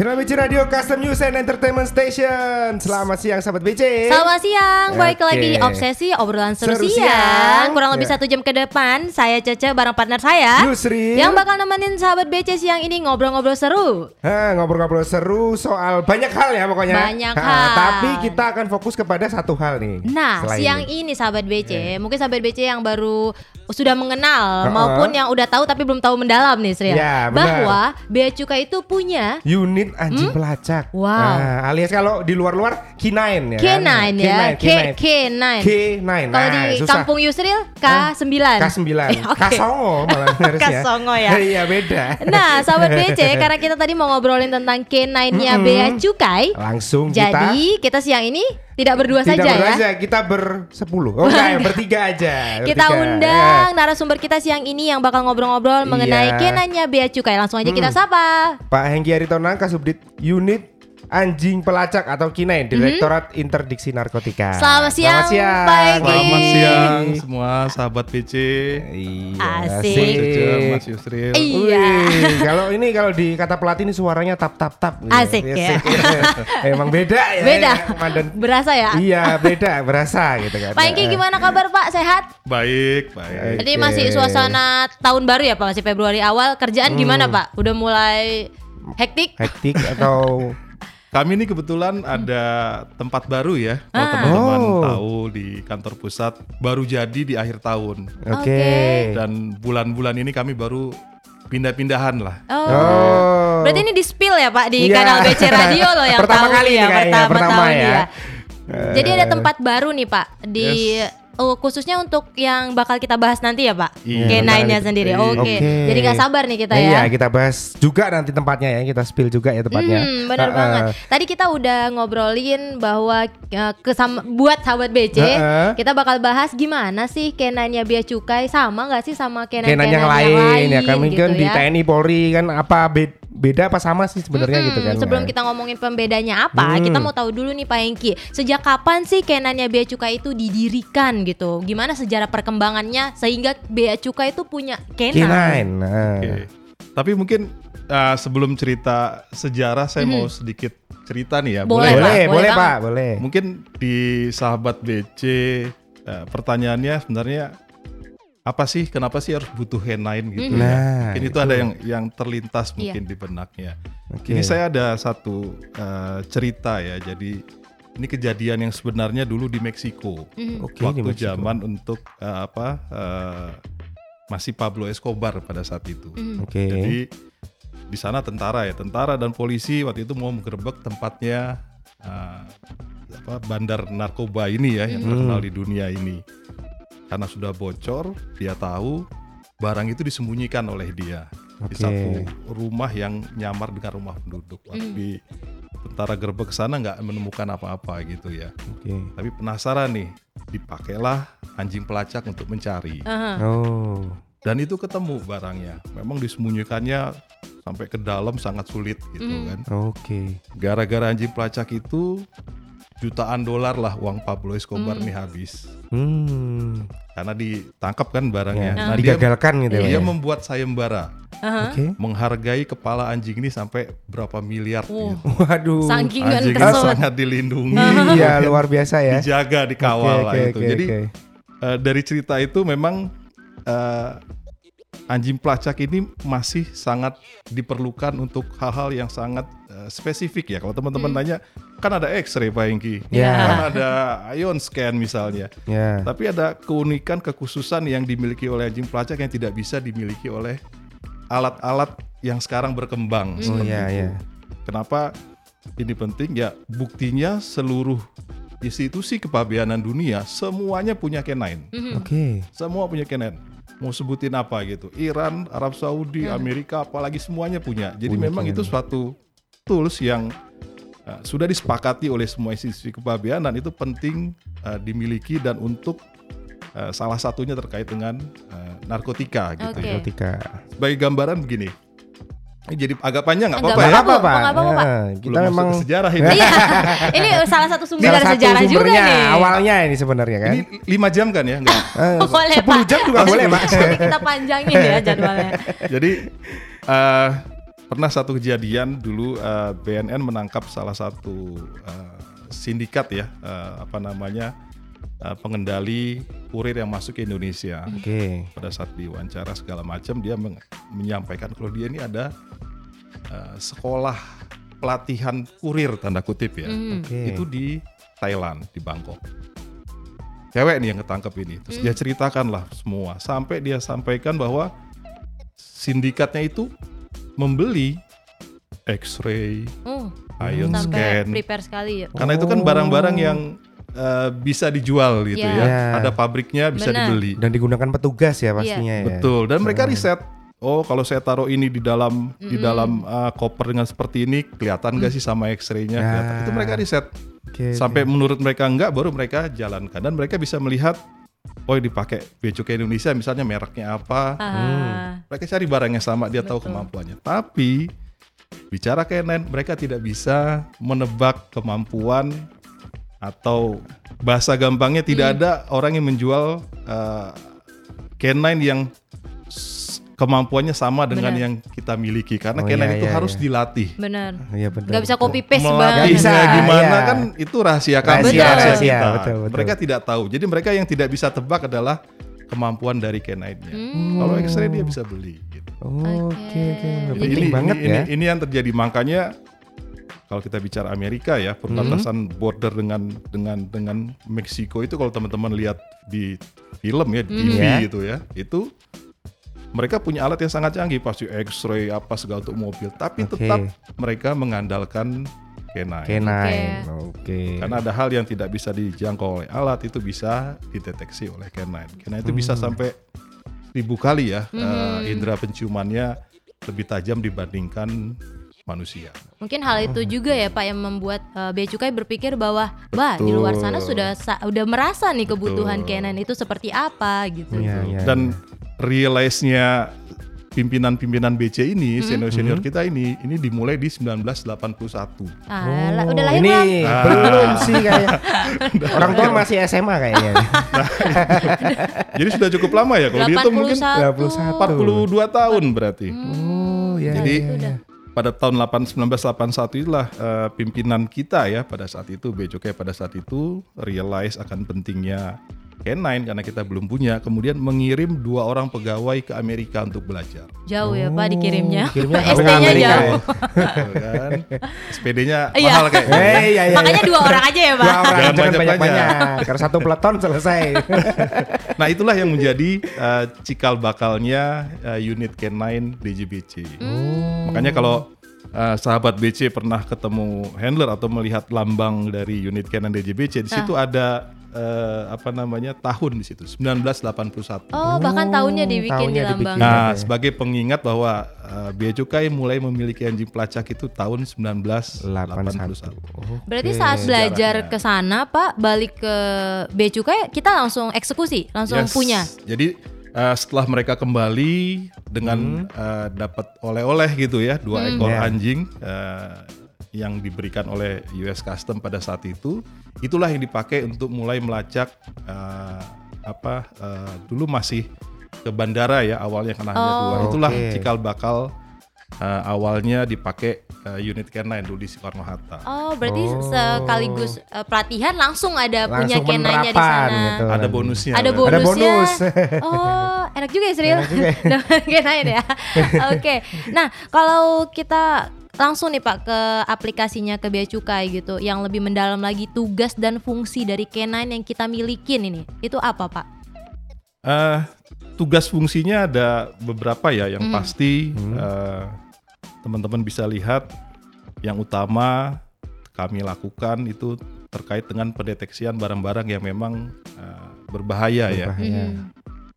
Piramid BC Radio Custom News and Entertainment Station. Selamat siang sahabat BC. Selamat siang, balik Oke. lagi di Obsesi Obrolan Seru, Seru siang. siang. Kurang lebih Ya. satu jam ke depan, saya Cece bareng partner saya Yusri. Yang bakal nemenin sahabat BC siang ini ngobrol-ngobrol seru ngobrol-ngobrol seru soal banyak hal ya pokoknya. Banyak Ha, hal. Tapi kita akan fokus kepada satu hal nih. Nah, siang ini. ini sahabat BC, mungkin sahabat BC yang baru sudah mengenal Uh-uh. maupun yang udah tahu tapi belum tahu mendalam nih Sri. Ya, benar. Bahwa Bea Cukai itu punya Unit anjing pelacak. Hmm? Wow. Nah, alias kalau di luar-luar K9 ya K9 kan? ya, K9, K K9. K9. Kalau Nah, di susah. kampung Yusril K9. K9. Eh, oke. Kasongo malah harusnya. Kasongo ya. Iya, beda. Nah, sahabat BC, karena kita tadi mau ngobrolin tentang K9-nya Bea Cukai, Langsung kita jadi kita siang ini tidak berdua tidak saja berdua ya. aja, kita bersepuluh. Oh enggak, ya, bertiga aja. Kita Bertiga. undang narasumber kita siang ini yang bakal ngobrol-ngobrol mengenai Iya. K9-nya Bea Cukai. Langsung aja kita sapa. Ya. Pak Hengki Aritonang Kasubdit Unit Anjing Pelacak atau K9 Direktorat Interdiksi Narkotika. Mhm. Selamat siang, Selamat siang. Pak Hengki. Selamat siang semua sahabat PC. Iya, Asik. Mas Yusril. Iya. Kalau ini kalau di kata pelatih ini suaranya tap tap tap. Asik ya. Emang beda ya. Beda. ya, Komandan. Berasa ya? Iya, beda, berasa gitu kan. Pak Hengki gimana kabar Pak? Sehat? Baik, baik. Jadi masih suasana tahun baru ya Pak? Masih Februari awal. Kerjaan gimana Pak? Udah mulai hektik? Hektik atau Kami ini kebetulan ada tempat baru ya. Kalau Ah. teman-teman Oh. tahu di kantor pusat baru jadi di akhir tahun. Oke. Oke. Dan bulan-bulan ini kami baru pindah-pindahan lah. Oh. Oh. Berarti ini di spill ya Pak di Iya. kanal BC Radio loh yang Pertama tahu kali ya, pertama, pertama tahun ya. ya. Eh. Jadi ada tempat baru nih Pak di oh, khususnya untuk yang bakal kita bahas nanti ya Pak. Iya. K9-nya Iya. sendiri. Oke. Oke. Jadi gak sabar nih kita Iya, ya. kita bahas juga nanti tempatnya ya, kita spill juga ya tempatnya. Hmm, benar Uh-uh. banget. Tadi kita udah ngobrolin bahwa uh, kesama buat sahabat BC, Uh-uh. kita bakal bahas gimana sih K9-nya Bea Cukai sama nggak sih sama K9 Kenan yang lain, ya kami gitu kan di ya. TNI Polri kan apa be- beda apa sama sih sebenarnya gitu kan. Sebelum kita ngomongin pembedanya apa, Hmm. kita mau tahu dulu nih Pak Hengki, sejak kapan sih Kenannya Bea Cukai itu didirikan gitu? Gimana sejarah perkembangannya sehingga Bea Cukai itu punya K9. Kenan? Nah. Oke. Tapi mungkin uh, sebelum cerita sejarah saya Mhm. mau sedikit cerita nih ya. Boleh, Boleh, Pak, boleh, boleh Pak, boleh. Mungkin di sahabat BC eh, pertanyaannya sebenarnya apa sih kenapa sih harus butuh H9 gitu Mhm. ya? Nah, Mungkin itu, ada yang yang terlintas mungkin di benaknya. Oke. Ini saya ada satu eh, cerita ya. Jadi ini kejadian yang sebenarnya dulu di Meksiko. Mhm. Oke, di Waktu Meksiko. zaman untuk eh, apa eh, masih Pablo Escobar pada saat itu. Mhm. Oke. Jadi di sana tentara ya, tentara dan polisi waktu itu mau menggerebek tempatnya uh, apa bandar narkoba ini ya yang Hmm. terkenal di dunia ini. Karena sudah bocor, dia tahu barang itu disembunyikan oleh dia di Oke. satu rumah yang nyamar dengan rumah penduduk. Waktu Hmm. di tentara gerebek ke sana nggak menemukan apa-apa gitu ya. Oke. Tapi penasaran nih, dipakailah anjing pelacak untuk mencari. Aha. Oh. Dan itu ketemu barangnya. Memang disembunyikannya sampai ke dalam sangat sulit gitu Hmm. kan. Oke. Gara-gara anjing pelacak itu jutaan dolar lah uang Pablo Escobar Hmm. nih habis. Hmm. Karena ditangkap kan barangnya. Ya, Nah, dia, digagalkan gitu ya. dia ya? membuat sayembara Aha. Oke. menghargai kepala anjing ini sampai berapa miliar Oh. gitu. Waduh. Saking Anjing ini kesel. sangat dilindungi, Iya, luar biasa ya. dijaga, dikawal Oke, lah itu. oke, Jadi oke. eh, dari cerita itu memang eh, anjing pelacak ini masih sangat diperlukan untuk hal-hal yang sangat eh, spesifik ya. Kalau teman-teman tanya, kan ada X-ray Pak Hengki, Ya. kan ada ion scan misalnya. Ya. Tapi ada keunikan, kekhususan yang dimiliki oleh anjing pelacak yang tidak bisa dimiliki oleh alat-alat yang sekarang berkembang. Oh seperti iya, itu. iya. Kenapa ini penting? Ya buktinya seluruh institusi kepabeanan dunia semuanya punya K9. Mhm. Oke. Semua punya K9. Mau sebutin apa gitu? Iran, Arab Saudi, Amerika, apalagi semuanya punya. Jadi Punya memang K9. itu suatu tools yang uh, sudah disepakati oleh semua institusi kepabeanan itu penting uh, dimiliki dan untuk uh, salah satunya terkait dengan uh, narkotika gitu. Oke. ya. Ketika Sebagai gambaran begini. Jadi agak panjang nggak Enggak apa-apa ya? apa-apa. Pak. nggak apa-apa, Pak. Nah, Belum kita masuk memang sejarah ini. Iya, ini salah satu sumber salah dari satu sejarah juga nih. awalnya ini sebenarnya kan. Ini lima jam kan ya? Enggak. Eh, Boleh, 10 Pak. jam juga boleh, Pak. Nanti kita panjangin ya jadwalnya. Jadi eh pernah satu kejadian dulu eh, BNN menangkap salah satu eh, sindikat ya eh, apa namanya eh, pengendali kurir yang masuk ke Indonesia. Oke. Pada saat diwawancara segala macam dia menyampaikan kalau dia ini ada eh, sekolah pelatihan kurir tanda kutip ya. Hmm. Oke. Itu di Thailand di Bangkok. Cewek nih yang ketangkep ini. Terus dia ceritakan lah semua sampai dia sampaikan bahwa sindikatnya itu membeli X-ray, Oh, ion sampai scan. prepare sekali ya. Karena itu kan barang-barang yang eh, bisa dijual gitu Iya. ya. Iya. Ada pabriknya bisa Benar. dibeli. Dan digunakan petugas ya pastinya ya. Betul. Dan mereka riset. Oh, kalau saya taruh ini di dalam di dalam uh, koper dengan seperti ini, kelihatan nggak sih sama X-ray-nya? Nah. Itu mereka riset. Oke. Sampai menurut mereka enggak, baru mereka jalankan dan mereka bisa melihat, oh dipakai bea cukai Indonesia, misalnya mereknya apa. Ah, Mereka cari barang yang sama, dia tahu kemampuannya. Tapi bicara K9, mereka tidak bisa menebak kemampuan atau bahasa gampangnya tidak Hmm. ada orang yang menjual uh, K9 yang kemampuannya sama dengan Benar. yang kita miliki karena Oh, K9 iya, itu iya, harus iya. dilatih. benar. Iya benar. Gak bisa copy paste banget. Bisa, gimana iya. kan itu rahasia kami Rahasia, rahasia rahasia, kita. betul, betul. Mereka tidak tahu. Jadi mereka yang tidak bisa tebak adalah kemampuan dari K9-nya. Hmm. Kalau X-ray dia bisa beli gitu. Oke oke. Tapi Penting ini, banget ini, ya. ini, ini yang terjadi makanya kalau kita bicara Amerika ya perbatasan border dengan dengan dengan Meksiko itu kalau teman-teman lihat di film ya di TV Iya. gitu ya itu mereka punya alat yang sangat canggih pasti X-ray apa segala untuk mobil tapi Oke. tetap mereka mengandalkan K9 K9. Oke. karena ada hal yang tidak bisa dijangkau oleh alat itu bisa dideteksi oleh K9 karena itu Hmm. bisa sampai ribu kali ya eh, indera penciumannya lebih tajam dibandingkan manusia. Mungkin hal itu juga ya Pak yang membuat uh, Bea Cukai berpikir bahwa, bah di luar sana sudah sa- udah merasa nih kebutuhan Betul. Canon itu seperti apa gitu. Iya, iya, Dan realize-nya pimpinan-pimpinan BC ini, Hmm. senior-senior kita ini, ini dimulai di 1981. Ah, la- udah lahir Oh, ini belum? Ah. belum sih kayaknya. Orang tua masih SMA kayaknya. Jadi sudah cukup lama ya kalau dihitung mungkin 81. 42 tahun berarti. Oh ya. Jadi itu udah. Pada tahun 8, 1981 itulah eh, pimpinan kita ya pada saat itu Bea Cukai pada saat itu realize akan pentingnya K9 karena kita belum punya kemudian mengirim dua orang pegawai ke Amerika untuk belajar. Jauh ya Pak dikirimnya. dikirimnya ke ST-nya Amerika jauh. ya? Kan. SPD-nya Iya. mahal kayaknya. Eh, iya, iya, Makanya dua orang aja ya Pak. Dua orang Jangan banyak-banyak. Karena satu peleton selesai. Nah itulah yang menjadi eh, cikal bakalnya eh, unit K9 DJBC. Makanya kalau eh, sahabat BC pernah ketemu handler atau melihat lambang dari unit K9 DJBC, di situ ada eh, apa namanya tahun di situ 1981. Oh, bahkan tahunnya dibikin di tahunnya lambang. dibikin. Nah, Oke. sebagai pengingat bahwa uh, Bea Cukai mulai memiliki anjing pelacak itu tahun 1981. 81. Oh, Berarti saat belajar ke sana Pak, balik ke Bea Cukai kita langsung eksekusi, langsung Yes. punya. Jadi uh, setelah mereka kembali dengan uh, dapat oleh-oleh gitu ya, dua ekor Yeah. anjing uh, yang diberikan oleh US Custom pada saat itu, itulah yang dipakai untuk mulai melacak uh, apa uh, dulu masih ke bandara ya awalnya karena hanya Oh. dua. Itulah Oke. cikal bakal uh, awalnya dipakai uh, unit K9 dulu di Soekarno Hatta. Oh, berarti Oh. sekaligus eh, pelatihan langsung ada punya Langsung kenanya di sana. gitu. Ada bonusnya. Ada bonusnya. Ada bonus. Oh, enak juga ya Sril. Enak juga ya. Kenanya ya. Oke. Nah, kalau kita langsung nih Pak ke aplikasinya ke Bea Cukai gitu, yang lebih mendalam lagi tugas dan fungsi dari K9 yang kita milikin ini, itu apa Pak? Eh, tugas fungsinya ada beberapa ya. Yang Hmm. pasti eh, teman-teman bisa lihat yang utama kami lakukan itu terkait dengan pendeteksian barang-barang yang memang eh, berbahaya, ya. Berbahaya. Hmm,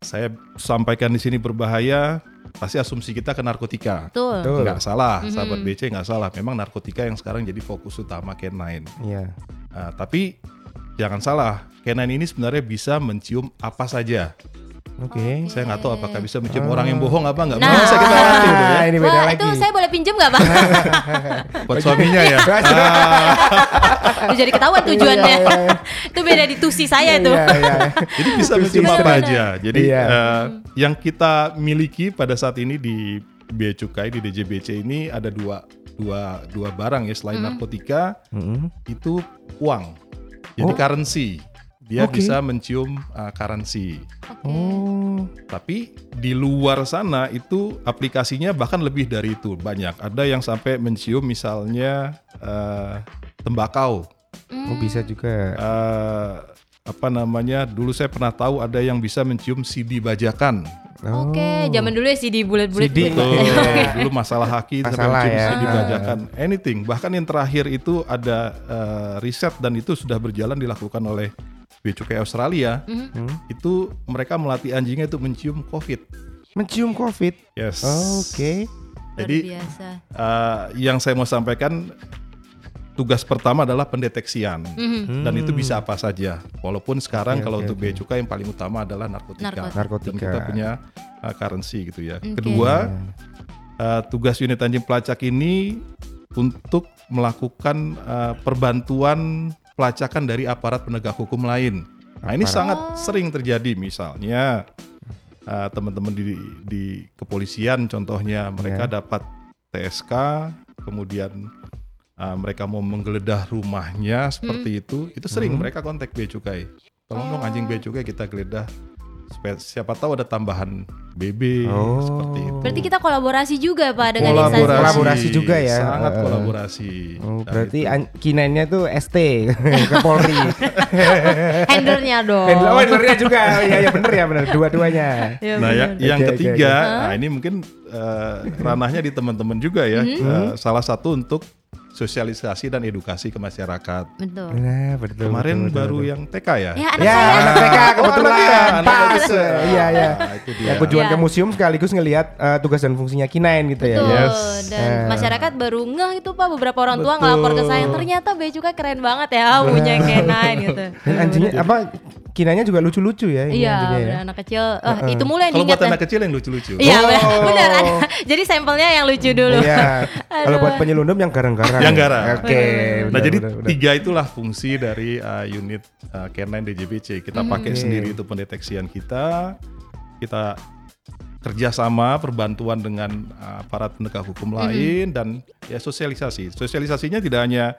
Saya sampaikan di sini berbahaya, pasti asumsi kita ke narkotika. Betul. Nggak salah, Mhm. sahabat BC nggak salah. Memang narkotika yang sekarang jadi fokus utama K9. Iya. Nah, tapi jangan salah, K9 ini sebenarnya bisa mencium apa saja. Oke. Saya nggak tahu apakah bisa mencium Oh. orang yang bohong apa nggak. Nah. Bisa kita tuh ya. Nah, ini beda Wah, lagi. itu saya boleh pinjem nggak Pak? Buat suaminya ya. Ah, Itu jadi ketahuan tujuannya. Iya, iya, itu beda di tusi saya tuh. Iya, iya. jadi bisa Itu mencium bisa apa aja. Jadi Iya. eh, yang kita miliki pada saat ini di bea cukai di DJBC ini ada dua dua dua barang ya selain Hmm. narkotika Mm-mm. itu uang. Jadi Oh. currency. Dia Oke. bisa mencium uh, currency. Oke. Oh. Tapi di luar sana itu aplikasinya bahkan lebih dari itu banyak. Ada yang sampai mencium misalnya uh, tembakau. Oh, bisa juga. Uh, apa namanya? Dulu saya pernah tahu ada yang bisa mencium CD bajakan. Oke, zaman dulu ya CD bulat-bulat. CD. gitu. Iya. Dulu masalah haki sampai Masalah mencium ya. CD bajakan. Anything. Bahkan yang terakhir itu ada uh, riset dan itu sudah berjalan dilakukan oleh Bea Cukai Australia. Mhm. Hmm. Itu mereka melatih anjingnya itu mencium COVID. Mencium COVID. Yes. Oke. Luar Jadi biasa. uh, yang saya mau sampaikan tugas pertama adalah pendeteksian Mhm. dan itu bisa apa saja. Walaupun sekarang Oke, kalau oke, untuk oke. bea cukai yang paling utama adalah narkotika. Narkotika. Narkotika. Dan kita punya uh, currency gitu ya. Oke. Kedua, uh, tugas unit anjing pelacak ini untuk melakukan uh, perbantuan pelacakan dari aparat penegak hukum lain. Nah ini Aparat. sangat sering terjadi misalnya uh, teman-teman di, di kepolisian contohnya mereka Ya. dapat TSK kemudian uh, mereka mau menggeledah rumahnya seperti itu itu sering Hmm. mereka kontak bea cukai tolong dong anjing bea cukai kita geledah supaya siapa tahu ada tambahan BB Oh. seperti itu Berarti kita kolaborasi juga Pak dengan instansi kolaborasi, Kolaborasi juga ya. sangat Uh, uh. kolaborasi Oh, Dan berarti itu- an- kinainnya tuh ST ke Polri. handlernya dong. Handler- oh, handlernya juga. Iya, ya bener ya, bener. Dua-duanya. Ya, Nah, yang, bener. yang oke, ketiga, oke. nah ini mungkin eh, ranahnya di teman-teman juga ya. Mhm. Eh, salah satu untuk sosialisasi dan edukasi ke masyarakat. Betul. Nah, betul. Kemarin betul, betul, baru betul. yang TK ya. Ya, anak Ya, saya. anak TK Oh, kebetulan. anak Pas. Iya, iya. Nah. Ya, kunjungan Iya. ke museum sekaligus ngelihat eh, tugas dan fungsinya kinain gitu ya. Betul. Yes. Dan Eh. masyarakat baru ngeh itu Pak beberapa orang tua Betul. ngelapor ke saya ternyata bea cukai keren banget ya punya K9 gitu. Dan anjingnya apa kinanya juga lucu-lucu ya ini Iya, ya. anak kecil. Ah, itu mulai yang Kalau buat diingat. anak kecil yang lucu-lucu. Iya, Oh. benar. Jadi sampelnya yang lucu dulu. Iya. Kalau buat penyelundup yang garang-garang. Yang garang. Oke. Nah, benar, jadi benar, tiga itulah fungsi dari uh, unit uh, K9 DJBC. Kita pakai Oke. sendiri itu pendeteksian kita. Kita kerjasama perbantuan dengan uh, aparat penegak hukum lain dan ya sosialisasi. Sosialisasinya tidak hanya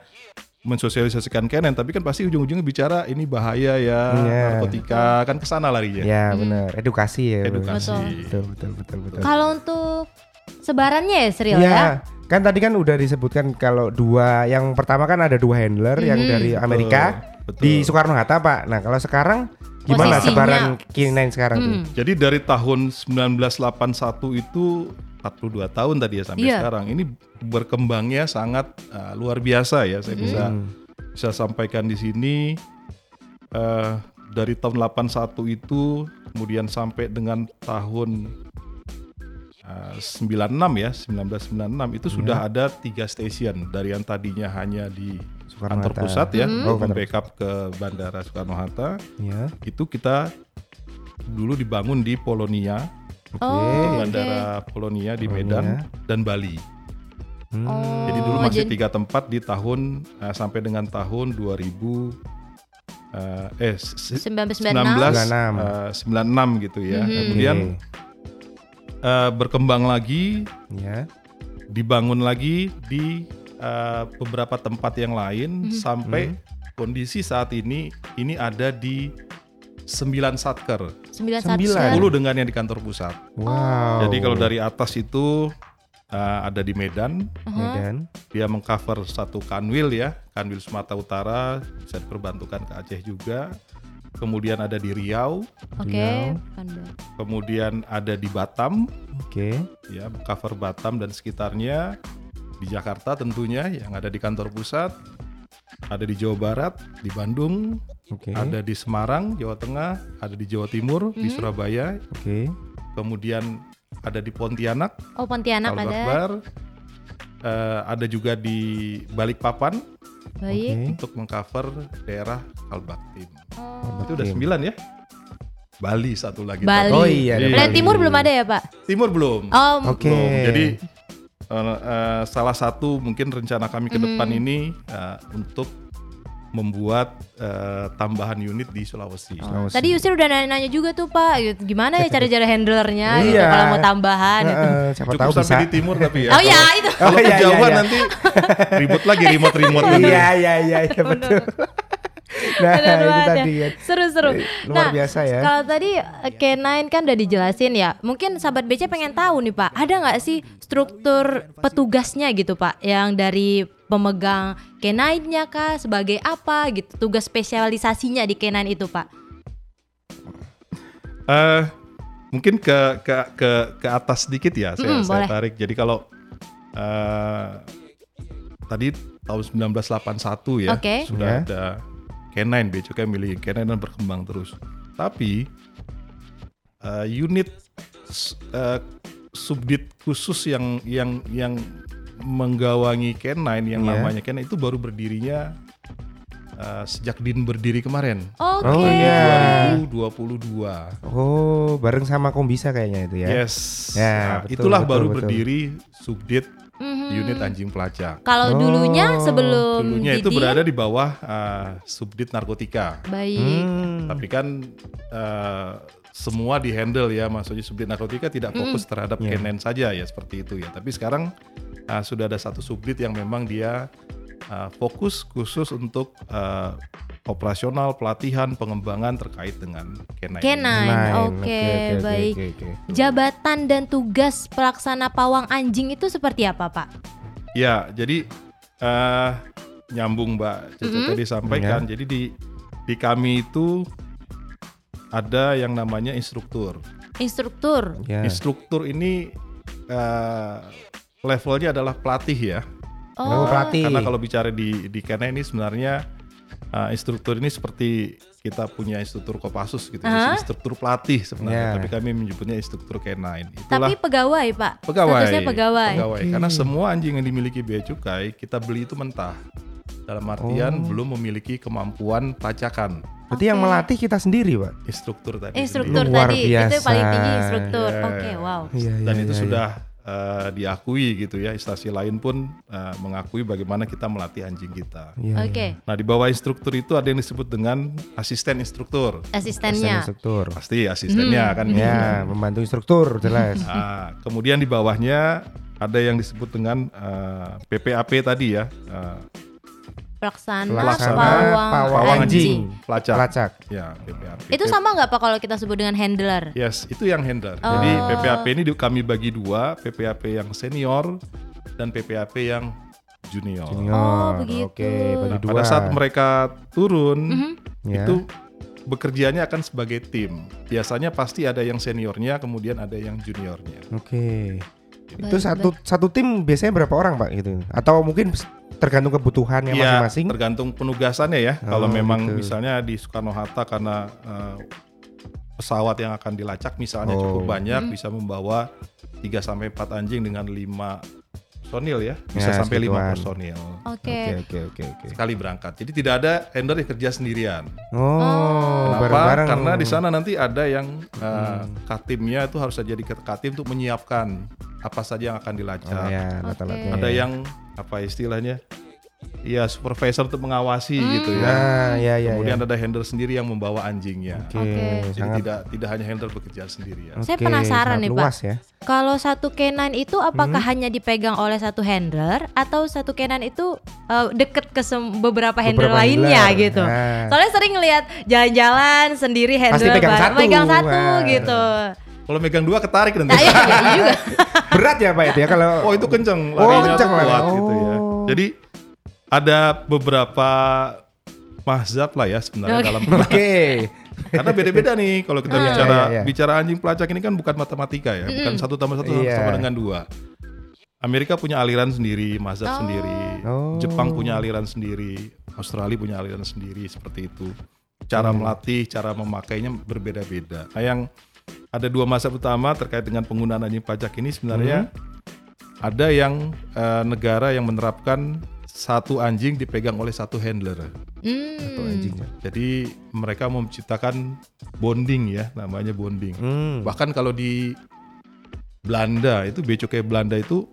mensosialisasikan K9 tapi kan pasti ujung-ujungnya bicara ini bahaya ya Iya. narkotika kan ke sana larinya. Ya, benar. Edukasi ya. Edukasi. Betul, betul, betul, betul. Kalau untuk sebarannya ya Sril Iya, ya. kan tadi kan udah disebutkan kalau dua, yang pertama kan ada dua handler yang Mhm. dari Amerika betul. di Soekarno Hatta Pak. Nah kalau sekarang gimana Posisinya. sebaran K9 sekarang tuh? Hmm. Jadi dari tahun 1981 itu 42 tahun tadi ya sampai Iya. sekarang ini berkembangnya sangat uh, luar biasa ya saya bisa Hmm. bisa sampaikan di sini eh, dari tahun 81 itu kemudian sampai dengan tahun eh, 96 ya 1996 itu sudah ada tiga stasiun dari yang tadinya hanya di Soekarno kantor Hatta. pusat ya Hmm. Oh, untuk backup ke bandara Soekarno Hatta Ya, itu kita dulu dibangun di Polonia Oh. Oke. bandara Polonia di Polonia. Medan dan Bali. Hmm. Oh, Jadi dulu masih jadi- tiga tempat di tahun eh, sampai dengan tahun 2000 eh, eh s- s- 1996. 19 eh, 96 gitu ya. Mhm. Kemudian eh, berkembang lagi, ya. dibangun lagi di eh, beberapa tempat yang lain Mhm. sampai kondisi saat ini ini ada di 9 satker, 91 Sembilan. 10 dengan yang di kantor pusat. Wow. Jadi kalau dari atas itu eh, ada di Medan, Uh-huh. Medan. dia mengcover satu kanwil ya, kanwil Sumatera Utara, bisa diperbantukan ke Aceh juga. Kemudian ada di Riau, Oke. Riau. Pandai. kemudian ada di Batam, Oke. ya cover Batam dan sekitarnya. Di Jakarta tentunya yang ada di kantor pusat, ada di Jawa Barat, di Bandung, Oke. ada di Semarang, Jawa Tengah, ada di Jawa Timur, di Mhm. Surabaya, Oke. kemudian ada di Pontianak, Oh Pontianak Al ada. Akbar, eh, ada juga di Balikpapan Baik. Oke. untuk mengcover daerah Kalbaktim. Oh. Itu udah sembilan ya. Bali satu lagi. Bali. Oh iya. ada Iya. Dan Bali. timur belum ada ya Pak? Timur belum. Oh. Oke. Belum. Jadi eh, eh, salah satu mungkin rencana kami ke depan ini eh, untuk membuat eh, tambahan unit di Sulawesi. Oh, Tadi Yusir udah nanya-nanya juga tuh Pak, gitu. gimana ya cara-cara handlernya gitu Iya. kalau mau tambahan gitu. Heeh, siapa Cukup tahu bisa. sampai di timur tapi ya. Oh ya itu. Kalau Oh, iya, iya, iya. nanti ribut lagi remote-remote. Iya iya iya iya, betul. Nah, itu tadi ya. ya. Seru-seru. Luar biasa ya. Kalau tadi eh, K9 kan udah dijelasin ya. Mungkin sahabat BC pengen tahu nih Pak, ada nggak sih struktur petugasnya gitu Pak, yang dari pemegang K9-nya kah, sebagai apa gitu, tugas spesialisasinya di K9 itu Pak? Eh, mungkin ke ke ke ke atas sedikit ya saya, Mm, saya boleh. tarik. Jadi kalau eh, tadi tahun 1981 ya Oke. sudah Ya. ada K9 Bea Cukai milik K9 dan berkembang terus. Tapi eh, unit eh, subdit khusus yang yang yang menggawangi K9 yang Iya. namanya K9 itu baru berdirinya eh, sejak Din berdiri kemarin. Oke. Oh, iya. 2022. Oh, bareng sama Kombisa kayaknya itu ya. Yes. Ya, Nah, betul, itulah betul, baru betul. berdiri subdit Mhm. unit anjing pelacak. Kalau Oh. dulunya sebelum Dulunya itu berada di bawah uh, subdit narkotika. baik. Hmm. Tapi kan uh, semua dihandle ya, maksudnya subdit narkotika tidak fokus terhadap Iya. K9 saja ya seperti itu ya. Tapi sekarang uh, sudah ada satu subdit yang memang dia uh, fokus khusus untuk uh, operasional, pelatihan, pengembangan terkait dengan K9. K9. Main. Oke, baik. oke. Jabatan dan tugas pelaksana pawang anjing itu seperti apa Pak? Ya, jadi eh nyambung Mbak Caca Mm-mm. tadi sampaikan. Jadi di di kami itu ada yang namanya instruktur. Instruktur. Ya. Instruktur ini eh levelnya adalah pelatih ya. Oh, pelatih. Karena kalau bicara di di Kena ini sebenarnya eh, instruktur ini seperti kita punya instruktur Kopassus gitu, Aha. instruktur pelatih sebenarnya. Ya. Tapi kami menyebutnya instruktur K9. Itulah Tapi pegawai Pak. pegawai. Statusnya pegawai. Pegawai. Karena semua anjing yang dimiliki bea cukai kita beli itu mentah. Dalam artian Oh. belum memiliki kemampuan pelacakan Berarti yang melatih kita sendiri, Pak. instruktur tadi. Instruktur sendiri. Luar tadi itu paling tinggi instruktur. Ya. Oke, wow. Iya, Dan iya, itu iya, sudah eh, diakui gitu ya. Instansi lain pun eh, mengakui bagaimana kita melatih anjing kita. iya. Iya, Oke, Nah di bawah instruktur itu ada yang disebut dengan asisten instruktur. Asisten asistennya. instruktur. Pasti asistennya Hmm. kan. Ya, membantu instruktur jelas. Nah, kemudian di bawahnya ada yang disebut dengan eh, PPAP tadi ya. eh, Pelaksana, Pelaksana pawang, pawang anjing. anjing. pelacak. Pelacak. Ya, PPAP. Itu sama nggak Pak kalau kita sebut dengan handler? Yes, itu yang handler. Jadi Oh. PPAP ini kami bagi dua, PPAP yang senior dan PPAP yang junior. Junior. Oh, begitu. Oke, bagi Nah, dua. pada saat mereka turun, Mhm. Ya. itu bekerjanya akan sebagai tim. Biasanya pasti ada yang seniornya, kemudian ada yang juniornya. Oke. Itu Baik, satu satu tim biasanya berapa orang, Pak gitu? Atau mungkin tergantung kebutuhannya Iya, masing-masing? tergantung penugasannya ya. Oh, Kalau memang gitu. misalnya di Soekarno Hatta karena eh, pesawat yang akan dilacak misalnya Oh. cukup banyak Hmm. bisa membawa 3 sampai 4 anjing dengan 5 personil ya, bisa Ya, sampai 5 segituan. personil Oke. Oke, oke, oke, sekali berangkat. Jadi tidak ada handler yang kerja sendirian. Oh, Kenapa? bareng-bareng. Karena di sana nanti ada yang eh, Hmm. katimnya itu harus jadi katim untuk menyiapkan apa saja yang akan dilacak. Oh, ya, Oke. alat-alatnya. Ada yang apa istilahnya? Ya supervisor untuk mengawasi Hmm. gitu ya. Nah, ya, ya, Kemudian ya. ada handler sendiri yang membawa anjingnya. Oke, Oke. Jadi sangat tidak tidak hanya handler bekerja sendiri ya. Saya Oke, penasaran sangat nih, Pak. luas ya. Kalau satu K9 itu apakah Hmm. hanya dipegang oleh satu handler atau satu K9 itu eh, deket ke beberapa handler Beberapa lainnya handler. gitu? Nah. Soalnya sering ngelihat jalan-jalan sendiri handler pegang bareng, satu. pegang satu Nah. gitu. Kalau megang dua ketarik nanti. Nah, iya, iya juga. Berat ya, Pak itu ya kalau Oh itu kenceng Oh, kenceng kuat lari. gitu ya. Oh. Jadi ada beberapa mazhab lah ya sebenarnya Oke. dalam Oke. karena beda-beda nih kalau kita Ah. bicara Iya, iya. bicara anjing pelacak ini kan bukan matematika ya, bukan satu tambah satu Iya. sama dengan dua. Amerika punya aliran sendiri, mazhab Oh. sendiri. Oh. Jepang punya aliran sendiri, Australia punya aliran sendiri seperti itu. Cara Hmm. melatih, cara memakainya berbeda-beda. Nah, yang ada dua mazhab utama terkait dengan penggunaan anjing pelacak ini sebenarnya ada yang eh, negara yang menerapkan satu anjing dipegang oleh satu handler. Satu Hmm. anjing. Jadi mereka mau menciptakan bonding ya, namanya bonding. Hmm. Bahkan kalau di Belanda itu bea cukai Belanda itu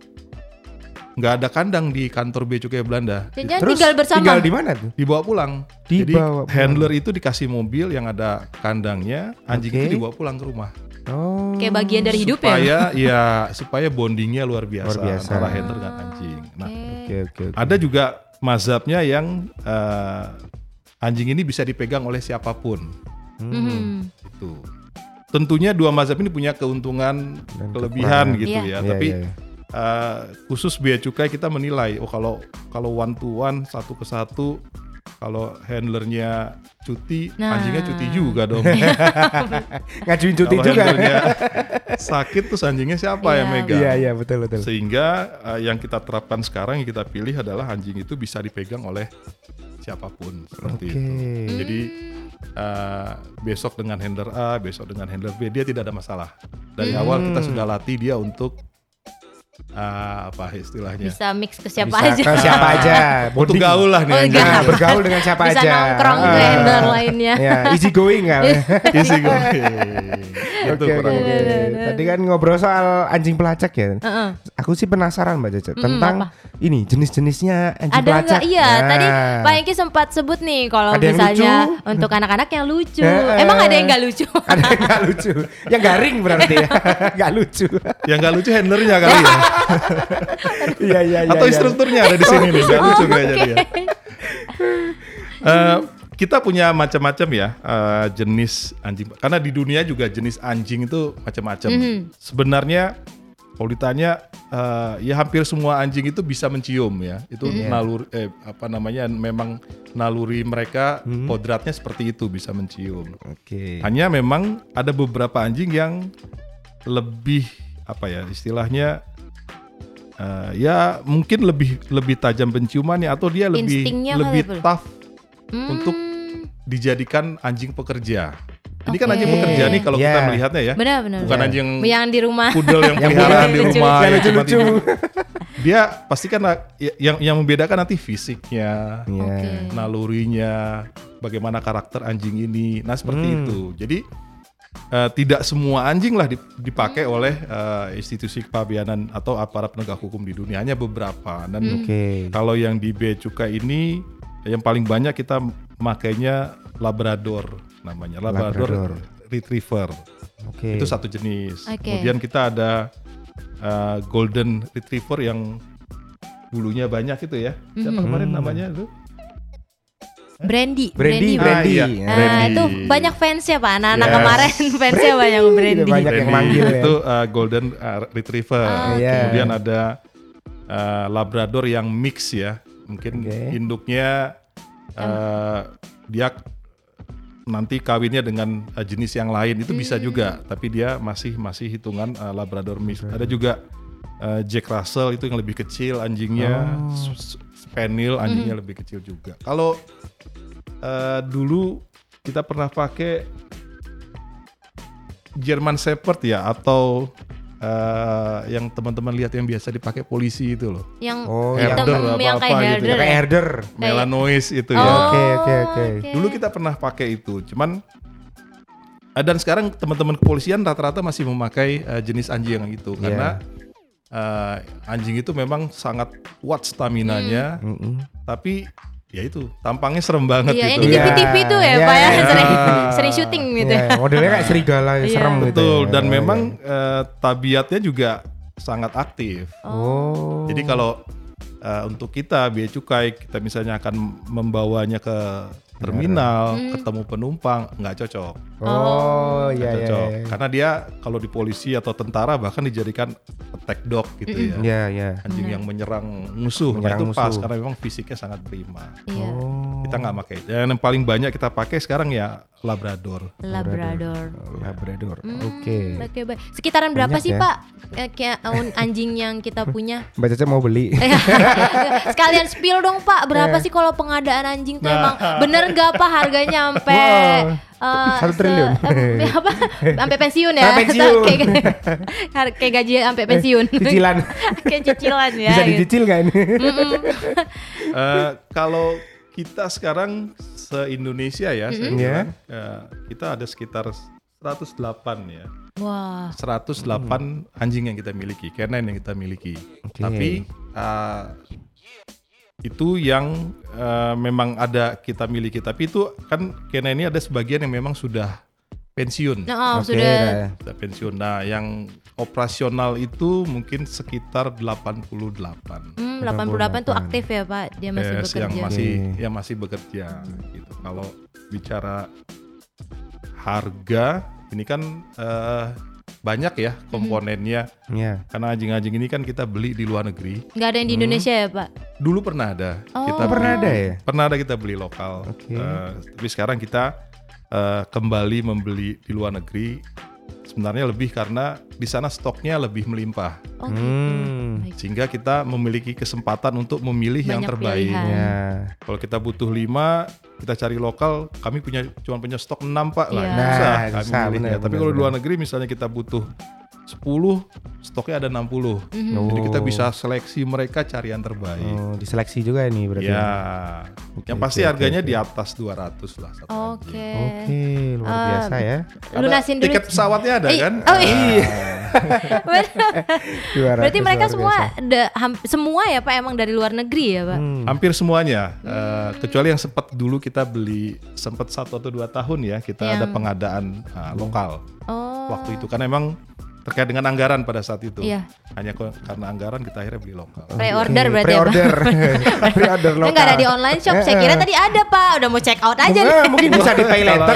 nggak ada kandang di kantor bea cukai Belanda. Jangan Terus tinggal bersama. Tinggal di mana tuh? Dibawa pulang. Jadi Dibawa pulang. handler itu dikasih mobil yang ada kandangnya, anjing Oke. itu dibawa pulang ke rumah. Oh. Kayak bagian dari hidup ya. supaya ya supaya bondingnya luar biasa, Luar biasa. antara handler dan anjing. Nah, Oke oke. oke. ada juga mazhabnya yang eh, anjing ini bisa dipegang oleh siapa pun. Mhm. Itu. Tentunya dua mazhab ini punya keuntungan, Dan kelebihan kekurangan. gitu Iya. ya. Iya, Tapi iya, iya. eh, khusus bea cukai kita menilai, oh kalau kalau one to one satu ke satu, kalau handlernya cuti, Nah. anjingnya cuti juga dong. ngajuin cuti Kalau juga. handlernya sakit terus anjingnya siapa Iya. yang megang? Iya iya betul betul. Sehingga eh, yang kita terapkan sekarang yang kita pilih adalah anjing itu bisa dipegang oleh siapa pun seperti Oke. itu. Jadi eh, besok dengan handler A, besok dengan handler B dia tidak ada masalah. Dari awal kita sudah latih dia untuk eh, apa istilahnya? Bisa mix ke siapa Bisa aja. ke siapa aja. Bonding. gaul lah nih. Oh. Nah, bergaul dengan siapa Bisa aja. nongkrong ke Ah. handler lainnya. Ya, easy going kan. Isi going. Itu Oke, oke, kurang oke. lebih. Tadi kan ngobrol soal anjing pelacak ya. Heeh. Aku sih penasaran Mbak Caca Mm-mm, tentang apa? ini jenis-jenisnya anjing Ada pelacak. nggak? Iya, Nah. tadi Pak Eki sempat sebut nih kalau Ada misalnya lucu. untuk anak-anak yang lucu. Eh, Emang ada yang nggak lucu? Ada yang nggak lucu, yang garing berarti ya, nggak lucu. Yang nggak lucu handlernya kali ya. Iya iya iya. Atau iya. instrukturnya ada di sini nih. Nggak lucu Oh, kayaknya oke. dia. Eh, kita punya macam-macam ya eh, jenis anjing karena di dunia juga jenis anjing itu macam-macam. Mhm. Sebenarnya kalau ditanya eh, ya hampir semua anjing itu bisa mencium ya. Itu Mhm. naluri eh apa namanya memang naluri mereka Mhm. kodratnya seperti itu bisa mencium. Oke. Hanya memang ada beberapa anjing yang lebih apa ya istilahnya eh, ya mungkin lebih lebih tajam penciumannya atau dia lebih Instingnya lebih tough Hmm. untuk dijadikan anjing pekerja. Ini kan anjing pekerja nih kalau Iya. kita melihatnya ya. Benar-benar. Bukan Iya. anjing Yang di rumah. pudel yang peliharaan di rumah Yang yang lucu-lucu. Dia pasti kan ya- yang yang membedakan nanti fisiknya, Iya. Oke. nalurinya, bagaimana karakter anjing ini. Nah, seperti Hmm. itu. Jadi eh, tidak semua anjing lah dip- dipakai oleh eh, institusi kepabianan atau aparat penegak hukum di dunia, hanya beberapa. Dan Oke. kalau yang di bea cukai ini yang paling banyak kita makainya Labrador namanya, Labrador, Labrador. Retriever. Oke. Itu satu jenis. Oke. Kemudian kita ada uh, Golden Retriever yang bulunya banyak itu ya. Siapa Mhm. kemarin namanya itu? Brandy. Brandy, Pak. Brandy. Ah, iya. Nah, Brandy. itu banyak fansnya Pak. Anak-anak Yes. kemarin fansnya banyak Brandy. Banyak yang Brandy. manggil ya. Itu uh, Golden uh, Retriever. Ah, oke. Kemudian ada uh, Labrador yang mix ya. Mungkin Oke. induknya uh, dia nanti kawinnya dengan uh, jenis yang lain itu bisa Hmm. juga, tapi dia masih masih hitungan uh, Labrador mix. Ada juga uh, Jack Russell itu yang lebih kecil anjingnya, Oh. Spaniel anjingnya lebih kecil juga. Kalau uh, dulu kita pernah pakai German Shepherd ya atau uh, yang teman-teman lihat yang biasa dipakai polisi itu loh. Yang Oh, herder yang apa-apa kayak gitu ya. herder. Kayak ya? herder. Melanois itu Oh, ya. Oke, oke, oke. Dulu kita pernah pakai itu, cuman eh, dan sekarang teman-teman kepolisian rata-rata masih memakai eh, jenis anjing yang itu karena eh, anjing itu memang sangat kuat stamina-nya, Mm-mm. tapi ya itu tampangnya serem banget Iya, gitu. di Iya. TV-TV tuh ya, Iya, Pak ya, iya. sering sering syuting gitu. Iya, modelnya kayak serigala yang Iya. serem gitu. Betul, ya. dan memang eh, tabiatnya juga sangat aktif. Oh. Jadi kalau eh, untuk kita bea cukai kita misalnya akan membawanya ke terminal, Hmm. ketemu penumpang, nggak cocok. Oh, Nggak iya iya. cocok. iya. Karena dia kalau di polisi atau tentara bahkan dijadikan attack dog gitu ya. Iya, iya. Anjing yang menyerang musuh. Menyerang nah, itu pas musuh. karena memang fisiknya sangat prima. Iya. Oh. Kita nggak pakai. Dan yang paling banyak kita pakai sekarang ya Labrador. Labrador. Labrador. Hmm, Oke. Oke, baik. Sekitaran berapa Banyak sih, ya. Pak? Eh, kayak un- anjing yang kita punya? Mbak Caca mau beli. Eh, Sekalian spill dong, Pak. Berapa Eh. sih kalau pengadaan anjing tuh Nah. emang bener nggak Pak harganya sampai Wow. eh, Satu se- triliun. eh, apa? Sampai pensiun ya? Sampai pensiun. kayak, kayak gaji sampai pensiun. Cicilan. kayak cicilan ya. Bisa gitu. dicicil nggak ini? Eh, kalau kita sekarang se-Indonesia ya, saya Iya. bilang, eh, kita ada sekitar 108 ya. Wah. 108 anjing yang kita miliki, canine yang kita miliki. Oke. Tapi uh, itu yang eh, memang ada kita miliki. Tapi itu kan kena ini ada sebagian yang memang sudah pensiun. Oh, Oke, sudah. nah. Sudah pensiun. Nah, yang operasional itu mungkin sekitar 88. Hmm, 88 tuh aktif ya Pak, dia masih Yes, bekerja. yang masih Oke. yang masih bekerja gitu. Kalau bicara harga ini kan eh, banyak ya komponennya. Ya. Karena anjing-anjing ini kan kita beli di luar negeri. Nggak ada yang di Indonesia ya Pak? Dulu pernah ada. Oh. Kita Oh, pernah beli- ada ya? Pernah ada kita beli lokal. Oke. Eh, tapi sekarang kita eh, kembali membeli di luar negeri. Sebenarnya lebih karena di sana stoknya lebih melimpah. Oh gitu. Hmm. Sehingga kita memiliki kesempatan untuk memilih yang Banyak terbaik. pilihan. Ya. Kalau kita butuh 5, kita cari lokal, kami punya cuma punya stok 6 Pak lah. Susah Nah, kami susah, milihnya. benar, Tapi kalau di luar negeri misalnya kita butuh 10, stoknya ada 60. Mhm. Jadi kita Oh. bisa seleksi mereka cari yang terbaik. Oh, diseleksi juga ini berarti. Ya, Oke, yang pasti oke, harganya oke, di oke. atas 200 lah. satu Oke. anjing. Oke, luar Eh, biasa ya. Ada Lunasin dulu. Tiket pesawatnya ada Eh, kan? oh iya. Luar Berarti mereka semua da- ham- semua ya Pak emang dari luar negeri ya Pak? Hmm. Hampir semuanya, Eh, kecuali yang sempat dulu kita beli sempat satu atau dua tahun ya kita ada Yang- pengadaan ah, lokal Oh. waktu itu karena emang terkait dengan anggaran pada saat itu. Iya. Hanya karena anggaran kita akhirnya beli lokal. Pre-order berarti ya Pak? Pre-order. Pre-order Kan lokal. nggak ada di online shop. Saya kira tadi ada Pak. Udah mau check out aja Mungkin, mungkin bisa di pay later.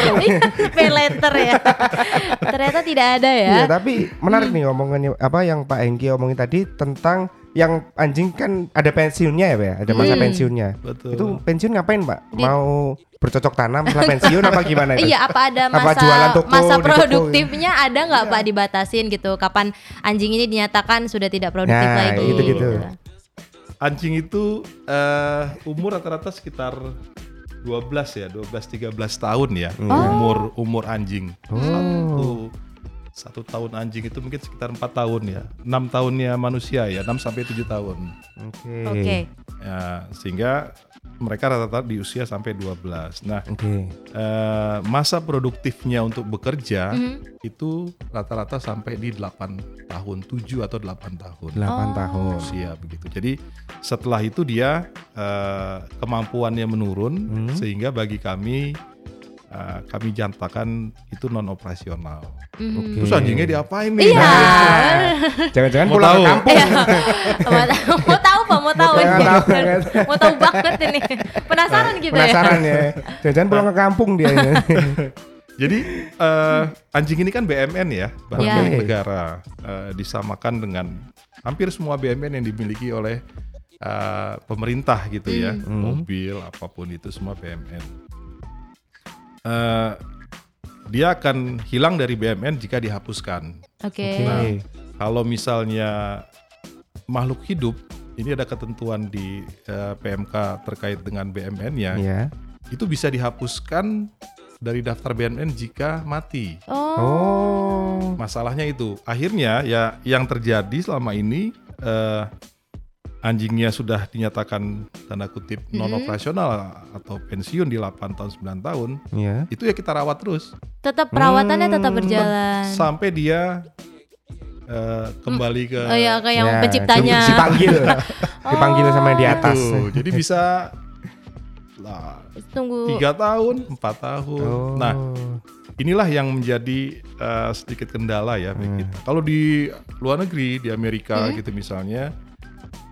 Pay later ya. Ternyata tidak ada ya. Iya, tapi menarik nih omongannya apa yang Pak Hengki omongin tadi tentang yang anjing kan ada pensiunnya ya, Pak? ya? Ada masa Hmm. pensiunnya. Betul. Itu pensiun ngapain, Pak? Di- Mau bercocok tanam setelah pensiun apa gimana itu? Iya, apa ada Apa masa jualan toko masa di toko produktifnya ada nggak Pak dibatasin gitu? Kapan anjing ini dinyatakan sudah tidak produktif Nah, lagi? gitu-gitu. Anjing itu eh, umur rata-rata sekitar 12 ya, 12 13 tahun ya. Umur umur anjing. Oh. Satu satu tahun anjing itu mungkin sekitar empat tahun ya. Enam tahunnya manusia ya, 6 sampai 7 tahun. Oke. Oke. Ya, sehingga mereka rata-rata di usia sampai 12. Nah, Oke. eh, masa produktifnya untuk bekerja Mhm. itu rata-rata sampai di 8 tahun, 7 atau 8 tahun. 8 Oh. tahun. usia begitu. Jadi setelah itu dia eh, kemampuannya menurun Hmm. sehingga bagi kami eh, kami jantakan itu non operasional. Mhm. Oke. Terus anjingnya diapain nih? Iya. Jangan-jangan Mau pulang ke tahu? kampung. Iya. mau, tahu, mau tahu Pak, mau tahu. Mau tahu, mau tahu banget ini. Penasaran gitu ya. Penasaran ya. Jangan-jangan pulang ke kampung dia. ini. Jadi eh, anjing ini kan BMN ya, barang Iya. milik negara Eh, disamakan dengan hampir semua BMN yang dimiliki oleh eh, pemerintah gitu ya, Hmm. mobil apa pun itu semua BMN. Eh, dia akan hilang dari BMN jika dihapuskan. Oke. Oke. Kalau misalnya makhluk hidup, ini ada ketentuan di eh, PMK terkait dengan BMN-nya, Iya. itu bisa dihapuskan dari daftar BMN jika mati. Oh. Oh. Masalahnya itu, akhirnya ya yang terjadi selama ini eh, anjingnya sudah dinyatakan tanda kutip non operasional atau pensiun di 8 tahun 9 tahun, Iya. itu ya kita rawat terus Tetap perawatannya tetap Hmm. berjalan. sampai dia eh, kembali ke Oh ya kayak yang Ya, penciptanya. di- Dipanggil. Dipanggil sama yang di atas. Tuh, jadi bisa lah Tunggu. tiga tahun, empat tahun. Oh. Nah, inilah yang menjadi eh, sedikit kendala ya bagi Hmm. kita. Kalau di luar negeri, di Amerika Hmm. gitu misalnya,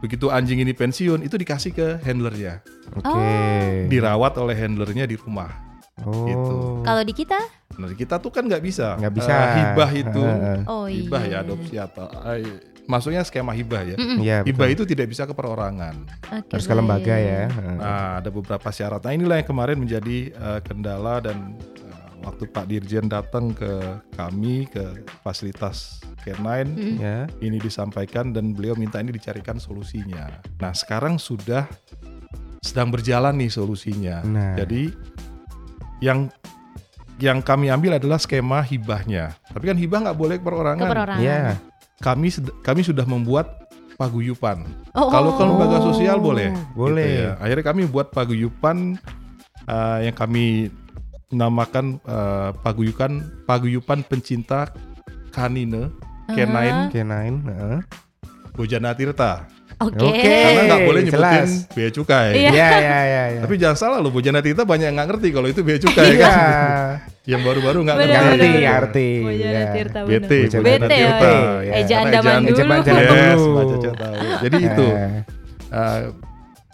begitu anjing ini pensiun itu dikasih ke handlernya, Oke. dirawat oleh handlernya di rumah. Oh. gitu. Kalau di kita? Nah kita tuh kan nggak bisa, Nggak bisa. Eh, hibah itu. Oh iya. hibah ya adopsi atau, eh, maksudnya skema hibah ya. Mm-mm. Iya. Hibah betul. itu tidak bisa ke perorangan. Oke, harus ke lembaga ya. Nah, ada beberapa syarat. Nah, inilah yang kemarin menjadi eh, kendala dan waktu Pak Dirjen datang ke kami ke fasilitas K9 Mm-mm. Ya. ini disampaikan dan beliau minta ini dicarikan solusinya. Nah, sekarang sudah sedang berjalan nih solusinya. Nah. Jadi yang yang kami ambil adalah skema hibahnya. Tapi kan hibah nggak boleh perorangan. perorangan. Iya. Kami kami sudah membuat paguyupan. Oh, Kalau ke lembaga Oh, sosial boleh. boleh. Gitu ya. Akhirnya kami buat paguyupan uh, yang kami namakan uh, paguyupan paguyupan pencinta kanine canine Oke, nine. Heeh. Bojana Tirta. Oke. Oke. Karena nggak boleh nyebutin jelas. bea cukai. Iya. Iya iya iya. iya. Tapi jangan salah loh, Bojana Tirta banyak yang nggak ngerti kalau itu bea cukai Iya. kan. Yang baru-baru nggak ngerti. Ngerti ngerti. Bojana Iya. Tirta. BT, Bojana Tirta. iya. Ejaan zaman dulu. ejaan dulu. Jadi itu uh,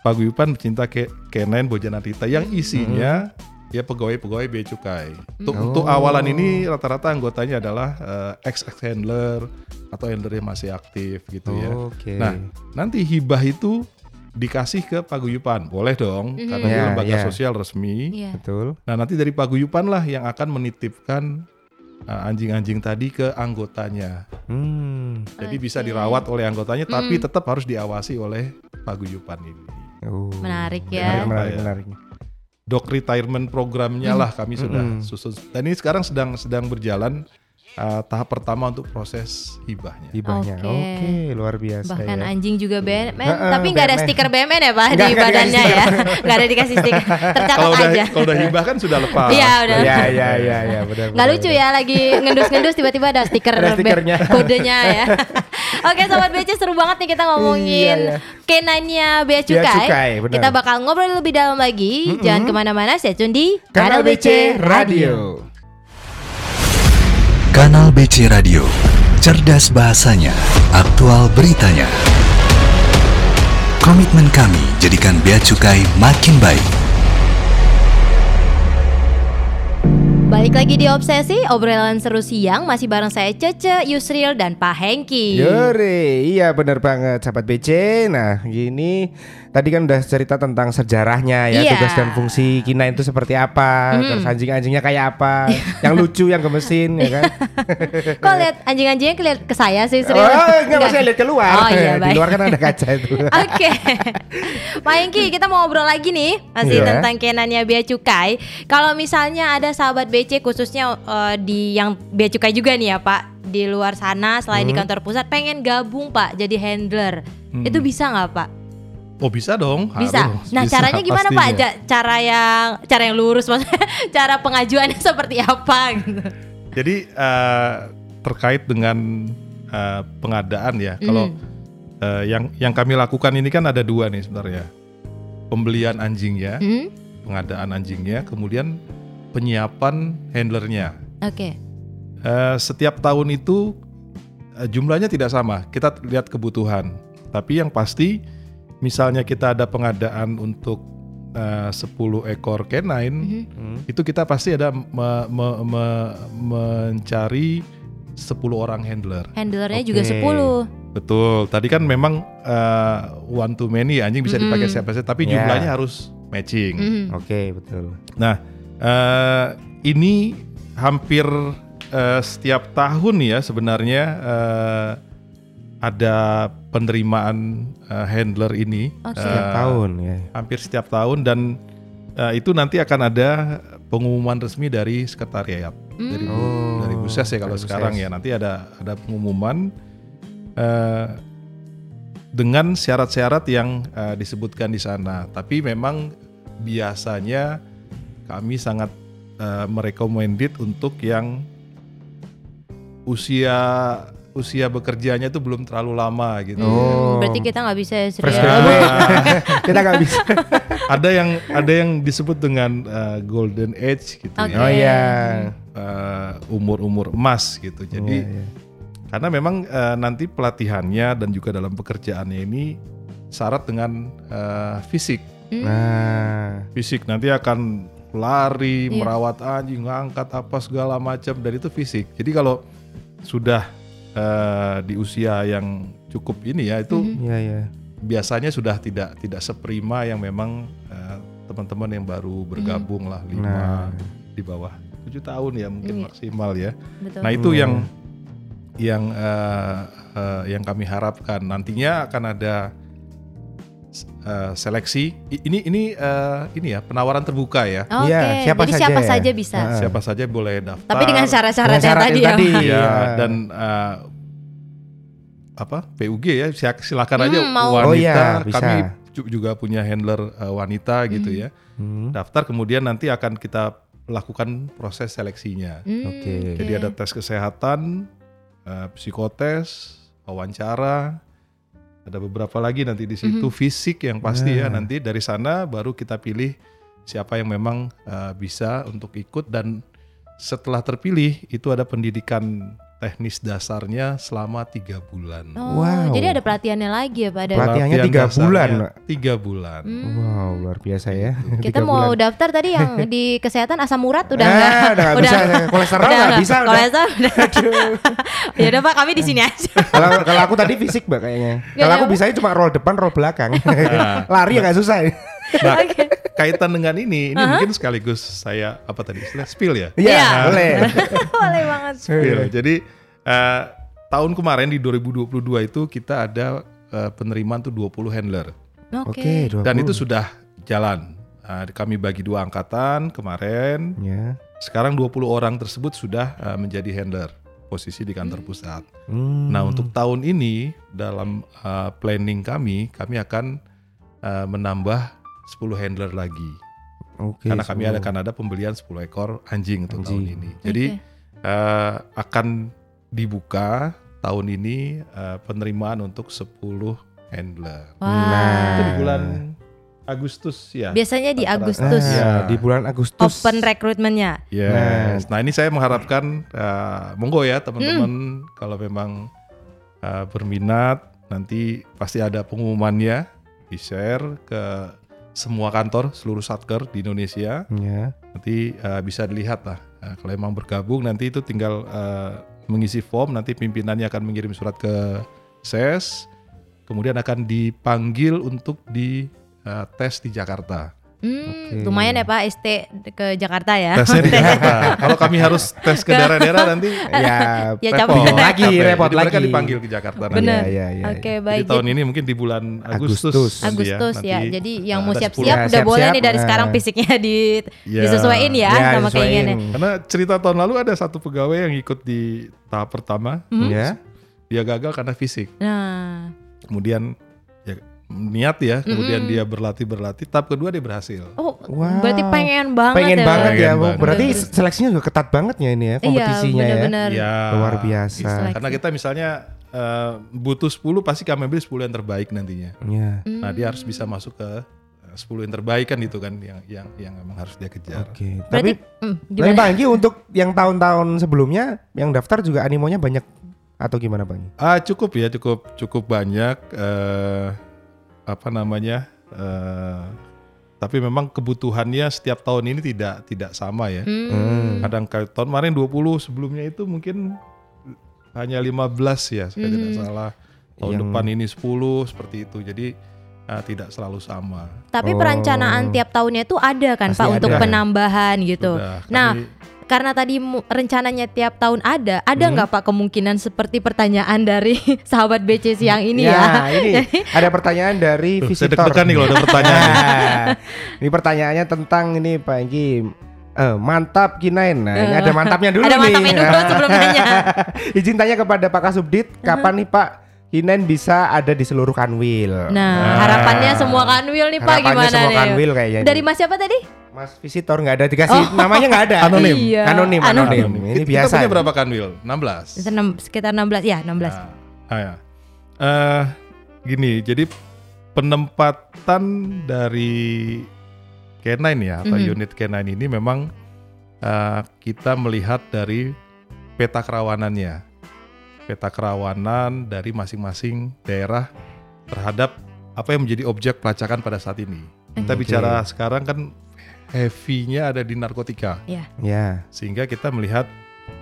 paguyuban pecinta ke K9 Bojana Tirta yang isinya ya pegawai-pegawai bea cukai. Untuk Oh. untuk awalan ini rata-rata anggotanya adalah uh, ex ex handler atau handler yang masih aktif gitu ya. Oke. Nah, nanti hibah itu dikasih ke paguyuban, boleh dong, Mhm. karena dia Ya, lembaga ya. sosial resmi. Iya. betul. Nah, nanti dari paguyuban lah yang akan menitipkan uh, anjing-anjing tadi ke anggotanya. Hmm. Jadi bisa Oke. dirawat oleh anggotanya, tapi Mm. tetap harus diawasi oleh paguyupan ini. Oh. Menarik Menarik, ya. Menarik, Ya. menarik. Dog retirement programnya lah kami sudah susun. Dan ini sekarang sedang sedang berjalan uh, tahap pertama untuk proses hibahnya. Hibahnya. Oke. Oke, luar biasa Bahkan ya. anjing juga BMN, Heeh, tapi nggak ada BMN. stiker BMN ya pak Nggak, di nggak badannya ya, nggak ada dikasih stiker, tercatat Kalau udah aja. kalau udah hibah kan sudah lepas. Iya, udah. Iya iya iya iya benar. Nggak benar, lucu ya lagi ngendus-ngendus tiba-tiba ada stiker Ada be- stikernya. kodenya ya. Oke sobat BC seru banget nih kita ngomongin Iya, iya. K9-nya Bea Bea Cukai. Cukai. Kita bakal ngobrol lebih dalam lagi. Jangan ke mana-mana, stay tune di Kanal BC Radio. Kanal BC Radio, cerdas bahasanya, aktual beritanya. Komitmen kami jadikan Bea Cukai makin baik. Balik lagi di Obsesi, obrolan seru siang masih bareng saya Cece, Yusril, dan Pak Hengki. Yore, iya benar banget sahabat BC. Nah, gini tadi kan udah cerita tentang sejarahnya ya, Iya. tugas dan fungsi kinain itu seperti apa, Hmm. terus anjing-anjingnya kayak apa, yang lucu, yang gemesin ya kan. Kok lihat anjing-anjingnya kelihat ke saya sih, Sril? Oh, enggak maksudnya lihat keluar. Oh iya, Di baik. luar kan ada kaca itu. Oke, Pak Hengki, kita mau ngobrol lagi nih masih Iya. tentang kenannya Bea Cukai. Kalau misalnya ada sahabat BC khususnya eh, di yang Bea Cukai juga nih ya Pak, di luar sana selain Hmm. di kantor pusat pengen gabung Pak jadi handler, Hmm. itu bisa nggak Pak? Oh bisa dong. Bisa. harus. nah Bisa, caranya gimana Pak? pastinya. Ja- cara yang cara yang lurus maksudnya, cara pengajuannya seperti apa? Gitu. Jadi eh, terkait dengan eh, pengadaan ya, kalau Hmm. eh, yang yang kami lakukan ini kan ada dua nih sebenarnya, pembelian anjingnya, Hmm? pengadaan anjingnya, kemudian penyiapan handlernya. Oke. Eh, setiap tahun itu eh, jumlahnya tidak sama. Kita lihat kebutuhan. Tapi yang pasti, misalnya kita ada pengadaan untuk eh, 10 ekor canine, Mhm. Hmm. itu kita pasti ada me- me- me- mencari 10 orang handler. Handlernya juga Oke. 10 Betul. Tadi kan memang eh, one to many anjing bisa dipakai Mm-mm. siapa saja, tapi Ya. jumlahnya harus matching. Mhm. Oke, betul. Nah, eh, ini hampir eh, setiap tahun ya sebenarnya eh, ada penerimaan eh, handler ini Oh, Setiap Eh, tahun ya. hampir setiap tahun dan eh, itu nanti akan ada pengumuman resmi dari sekretariat dari Bu, Oh, dari Buses ya kalau dari sekarang Buses. ya nanti ada ada pengumuman eh, dengan syarat-syarat yang eh, disebutkan di sana. Tapi memang biasanya kami sangat eh, merekomendit untuk yang usia usia bekerjanya itu belum terlalu lama gitu. Oh. berarti kita nggak bisa ya, Fresh graduate. Kita nggak bisa. ada yang ada yang disebut dengan uh, golden age gitu Oke. ya. Oh iya. Uh, umur-umur emas gitu. Jadi Iya, iya. karena memang uh, nanti pelatihannya dan juga dalam pekerjaannya ini syarat dengan uh, fisik. Hmm. Nah, Fisik nanti akan lari, Iya. merawat anjing, ngangkat apa segala macam dan itu fisik. Jadi kalau sudah uh, di usia yang cukup ini ya itu Mhm. iya iya. biasanya sudah tidak tidak seprima yang memang eh, teman-teman yang baru bergabung lah lima Nah. di bawah tujuh tahun ya mungkin Iya. maksimal ya. Betul. Nah itu Hmm. yang yang eh, eh, yang kami harapkan nantinya akan ada eh, seleksi. I- Ini ini eh, ini ya penawaran terbuka ya. Oke, Iya, siapa jadi saja siapa ya? saja bisa. Ah. Siapa saja boleh daftar. Tapi dengan syarat-syarat yang tadi ya. tadi. Iya, Iya. dan eh, apa PUG ya silakan aja Hmm, mau. wanita Oh iya, bisa. kami ju- juga punya handler eh, wanita gitu ya Hmm. daftar kemudian nanti akan kita lakukan proses seleksinya Hmm, Oke. jadi ada tes kesehatan eh, psikotes wawancara ada beberapa lagi nanti di situ fisik yang pasti ya. Nanti dari sana baru kita pilih siapa yang memang eh, bisa untuk ikut dan setelah terpilih itu ada pendidikan teknis dasarnya selama tiga bulan. Oh, Wow. jadi ada pelatihannya lagi ya Pak ada. Pelatihannya Pelatihan tiga bulan. Tiga bulan. Hmm. Wow, luar biasa ya. Kita Tiga mau bulan. daftar tadi yang di kesehatan asam urat udah Ah, enggak? udah nggak bisa, kolesterol nggak nggak. bisa. Kolesterol udah. ya udah Pak, kami di sini aja. Kalau kalau aku tadi fisik mbak kayaknya. Nggak Kalau aku bisanya cuma roll depan, roll belakang. Lari ya nggak susah. Nah, kaitan dengan ini, ini mungkin sekaligus saya apa tadi? istilah Spill ya. Iya, Iya. boleh. Boleh banget. Spill. Jadi eh, tahun kemarin di 2022 itu kita ada eh, penerimaan tuh 20 handler. Oke. 20. Dan itu sudah jalan. Nah, kami bagi dua angkatan kemarin. Ya. Sekarang 20 orang tersebut sudah eh, menjadi handler posisi di kantor pusat. Hmm. Nah, untuk tahun ini dalam eh, planning kami, kami akan eh, menambah 10 handler lagi. Oke. Karena kami ada pembelian 10 ekor anjing untuk Anjing. tahun ini. Jadi eh, akan dibuka tahun ini eh, penerimaan untuk 10 handler. Wah. Itu di bulan Agustus ya. Biasanya di. Agustus Ah, Ya. di bulan Agustus. open recruitmentnya. Yes. Nah ini saya mengharapkan eh, monggo ya teman-teman Hmm. kalau memang eh, berminat nanti pasti ada pengumumannya di share ke semua kantor seluruh satker di Indonesia. Ya. Nanti eh, bisa dilihat lah. Nah, kalau emang bergabung nanti itu tinggal eh, mengisi form. Nanti pimpinannya akan mengirim surat ke SES. Kemudian akan dipanggil untuk di eh, tes di Jakarta. Hmm, lumayan ya Pak ST ke Jakarta ya. Tesnya di Jakarta. kalau kami harus tes ke daerah-daerah nanti Ya, Ya, repot. capek. lagi, Capek. repot Jadi mereka lagi. dipanggil ke Jakarta nanti. Bener. Ya, ya, ya, Oke, Jadi baik. tahun ini mungkin di bulan Agustus. Agustus. nanti Agustus ya. Nanti, Jadi yang uh, mau siap-siap 10. Ya, udah siap-siap, boleh nih dari nah. sekarang fisiknya di Ya. disesuaiin ya, Ya, sama disesuaiin. keinginannya. Karena cerita tahun lalu ada satu pegawai yang ikut di tahap pertama, Ya. dia gagal karena fisik. Nah, Kemudian ya niat ya, kemudian dia berlatih berlatih. Tahap kedua dia berhasil. oh Wow. berarti pengen banget Pengen ya. banget ya. Pengen Bu. banget. Berarti Bener. seleksinya juga ketat banget ya ini ya kompetisinya iya, ya. bener-bener. Ya, Luar biasa. Seleksi. Karena kita misalnya eh, butuh 10 pasti kami ambil 10 yang terbaik nantinya. Ya. Hmm. Nah, dia harus bisa masuk ke eh, 10 yang terbaik kan itu kan yang yang yang memang harus dia kejar. Oke. Berarti Tapi hmm, Tapi Anggi untuk yang tahun-tahun sebelumnya yang daftar juga animonya banyak atau gimana Anggi? Ah cukup ya cukup cukup banyak eh, apa namanya eh, tapi memang kebutuhannya setiap tahun ini tidak tidak sama ya. Hmm. Kadang tahun kemarin 20 sebelumnya itu mungkin hanya 15 ya saya tidak Mhm. salah. Tahun Yang- depan ini 10 seperti itu. Jadi ah, tidak selalu sama. Tapi Oh. perencanaan tiap tahunnya itu ada kan Pasti Pak untuk ada. penambahan gitu. Sudah, Nah, kami- Karena tadi rencananya tiap tahun ada, ada Hmm. nggak Pak kemungkinan seperti pertanyaan dari sahabat BC siang ini ya? ini ada pertanyaan dari Tuh, saya visitor. deg-degan nih kalau ada pertanyaan. Nah, ini pertanyaannya tentang ini Pak Anggi. Eh, mantap Kinain. Nah, ini Eh, ada mantapnya dulu ada nih. mantapnya dulu sebelum nanya. Izin tanya kepada Pak Kasubdit, kapan nih Pak Kinain bisa ada di seluruh kanwil? Nah, harapannya semua kanwil nih Pak Harapannya gimana semua nih? kanwil kayaknya. Dari. Mas siapa tadi? Mas visitor nggak ada dikasih namanya nggak ada. Anonim. Iya. Anonim, anonim. Anonim. Ini Kita biasa. punya berapa kanwil? 16. Senem- Sekitar 16 ya, 16. Nah, ah ya. Eh, gini, jadi penempatan dari K9 ya atau Mhm. unit K9 ini memang eh, kita melihat dari peta kerawanannya, peta kerawanan dari masing-masing daerah terhadap apa yang menjadi objek pelacakan pada saat ini. Kita Oke. bicara sekarang kan heavy-nya ada di narkotika Ya. sehingga kita melihat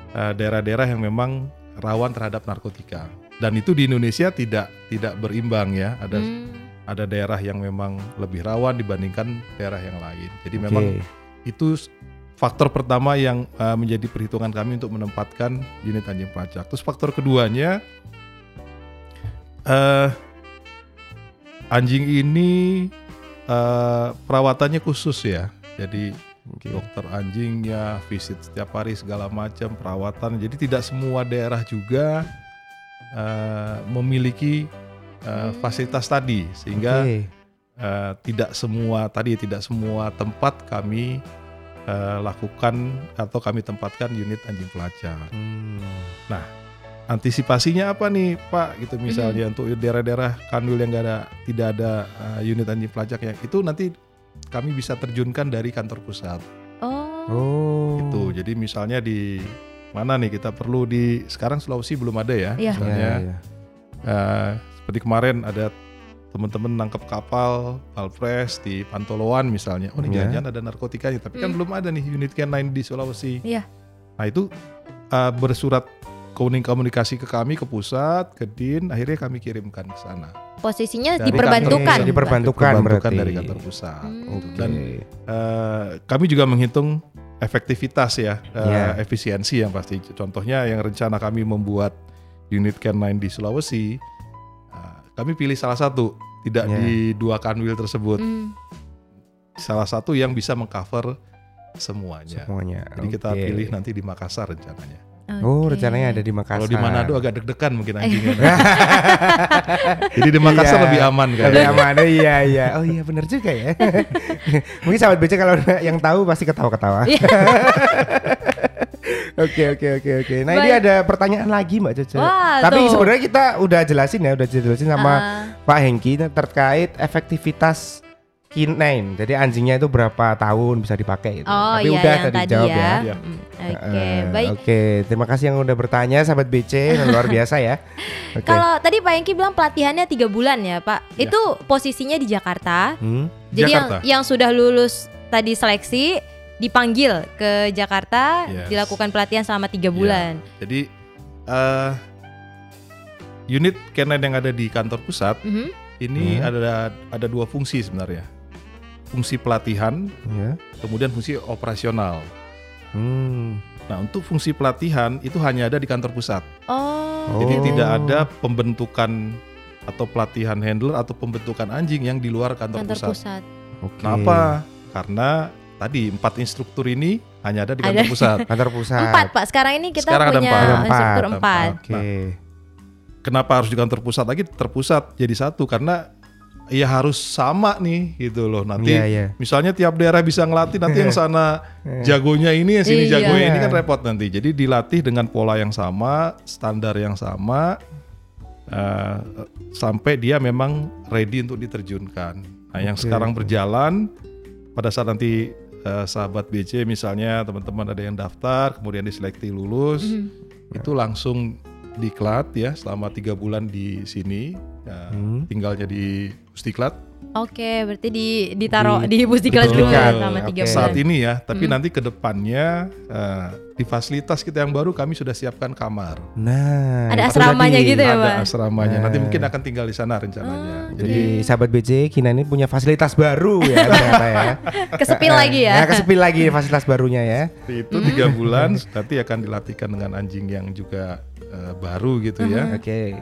eh, daerah-daerah yang memang rawan terhadap narkotika dan itu di Indonesia tidak tidak berimbang ya ada Hmm. ada daerah yang memang lebih rawan dibandingkan daerah yang lain jadi Oke. memang itu faktor pertama yang eh, menjadi perhitungan kami untuk menempatkan unit anjing pelacak terus faktor keduanya eh anjing ini eh, perawatannya khusus ya jadi Oke. dokter anjingnya, visit setiap hari segala macam perawatan. Jadi tidak semua daerah juga eh, memiliki eh, fasilitas tadi, sehingga Oke. eh, tidak semua tadi tidak semua tempat kami eh, lakukan atau kami tempatkan unit anjing pelacak. Hmm. antisipasinya apa nih Pak gitu misalnya untuk daerah-daerah kanwil yang nggak ada tidak ada uh, unit anjing pelacak ya itu nanti kami bisa terjunkan dari kantor pusat Oh. Oh. itu jadi misalnya di mana nih kita perlu di sekarang Sulawesi belum ada ya Iya. misalnya Ya, ya. uh, seperti kemarin ada teman-teman nangkep kapal Alpres di Pantoloan misalnya oh ini Ya. jangan-jangan ada narkotikanya tapi kan Hmm. belum ada nih unit K9 di Sulawesi Iya. nah itu uh, bersurat kuning komunikasi ke kami ke pusat ke din akhirnya kami kirimkan ke sana Posisinya Dari diperbantukan. kantor- diperbantukan Diperbantukan berarti. dari kantor pusat Hmm. Oke. Dan uh, kami juga menghitung efektivitas ya uh, Ya. efisiensi yang pasti contohnya yang rencana kami membuat unit K9 di Sulawesi kami pilih salah satu tidak Ya. di dua kanwil tersebut Hmm. salah satu yang bisa mengcover semuanya semuanya. jadi kita Oke. pilih nanti di Makassar rencananya Oh, Oke. rencananya ada di Makassar. kalau di Manado agak deg-degan mungkin anjingnya jadi di Makassar Iya. lebih aman kan Lebih aman. Oh, iya iya. Oh iya benar juga ya. Mungkin sahabat BC kalau yang tahu pasti ketawa-ketawa. Oke oke oke oke. Nah ini Baik. ada pertanyaan lagi Mbak Caca. Wah, Tapi sebenarnya kita udah jelasin ya, udah jelasin sama Ah. Pak Hengki terkait efektivitas K9. Jadi anjingnya itu berapa tahun bisa dipakai gitu. Oh Tapi iya udah yang tadi, tadi jawab ya. ya. Mm, Oke, Eh, baik. Oke, terima kasih yang udah bertanya sahabat BC, luar biasa ya. Oke. Kalau tadi Pak Yengki bilang pelatihannya tiga bulan ya Pak. Iya. Itu posisinya di Jakarta. Hmm? Jadi yang Jakarta. yang sudah lulus tadi seleksi dipanggil ke Jakarta, Yes. dilakukan pelatihan selama tiga bulan. Jadi eh unit K9 yang ada di kantor pusat Mhm. ini Hmm. ada ada dua fungsi sebenarnya. Fungsi pelatihan, Ya. kemudian fungsi operasional. Hmm. Nah, untuk fungsi pelatihan itu hanya ada di kantor pusat. Oh. Jadi Oh. tidak ada pembentukan atau pelatihan handler atau pembentukan anjing yang di luar kantor, kantor pusat. pusat. Oke. Kenapa? Karena tadi empat instruktur ini hanya ada di Ada. kantor pusat. Kantor pusat. Empat Pak. Sekarang ini kita Sekarang ada punya empat. Ada instruktur empat. empat. Oke. Kenapa harus di kantor pusat lagi? Terpusat jadi satu karena ya harus sama nih gitu loh. Nanti Iya, iya. misalnya tiap daerah bisa ngelatih nanti yang sana jagonya ini yang sini Iya. jagonya ini kan repot nanti. Jadi dilatih dengan pola yang sama, standar yang sama eh, sampai dia memang ready untuk diterjunkan. Nah, yang Oke. sekarang berjalan pada saat nanti eh, sahabat BC misalnya teman-teman ada yang daftar kemudian diseleksi lulus Mhm. itu langsung diklat ya selama tiga bulan di sini ya, Hmm. tinggalnya di Pusdiklat Oke, berarti di ditaruh Di- di, Pusdiklat dulu Pusdiklat, selama tiga oke. bulan. saat ini ya tapi Hmm. nanti ke depannya eh, di fasilitas kita yang baru kami sudah siapkan kamar Nah, Ada asramanya gitu ya, ada Pak? asramanya nanti Nah. mungkin akan tinggal di sana rencananya Ah, jadi Jadi sahabat BC Kina ini punya fasilitas baru ya ternyata ya. Kesepil lagi ya. Ya kesepil lagi fasilitas barunya ya. itu tiga bulan nanti akan dilatihkan dengan anjing yang juga eh, baru gitu ya Oke.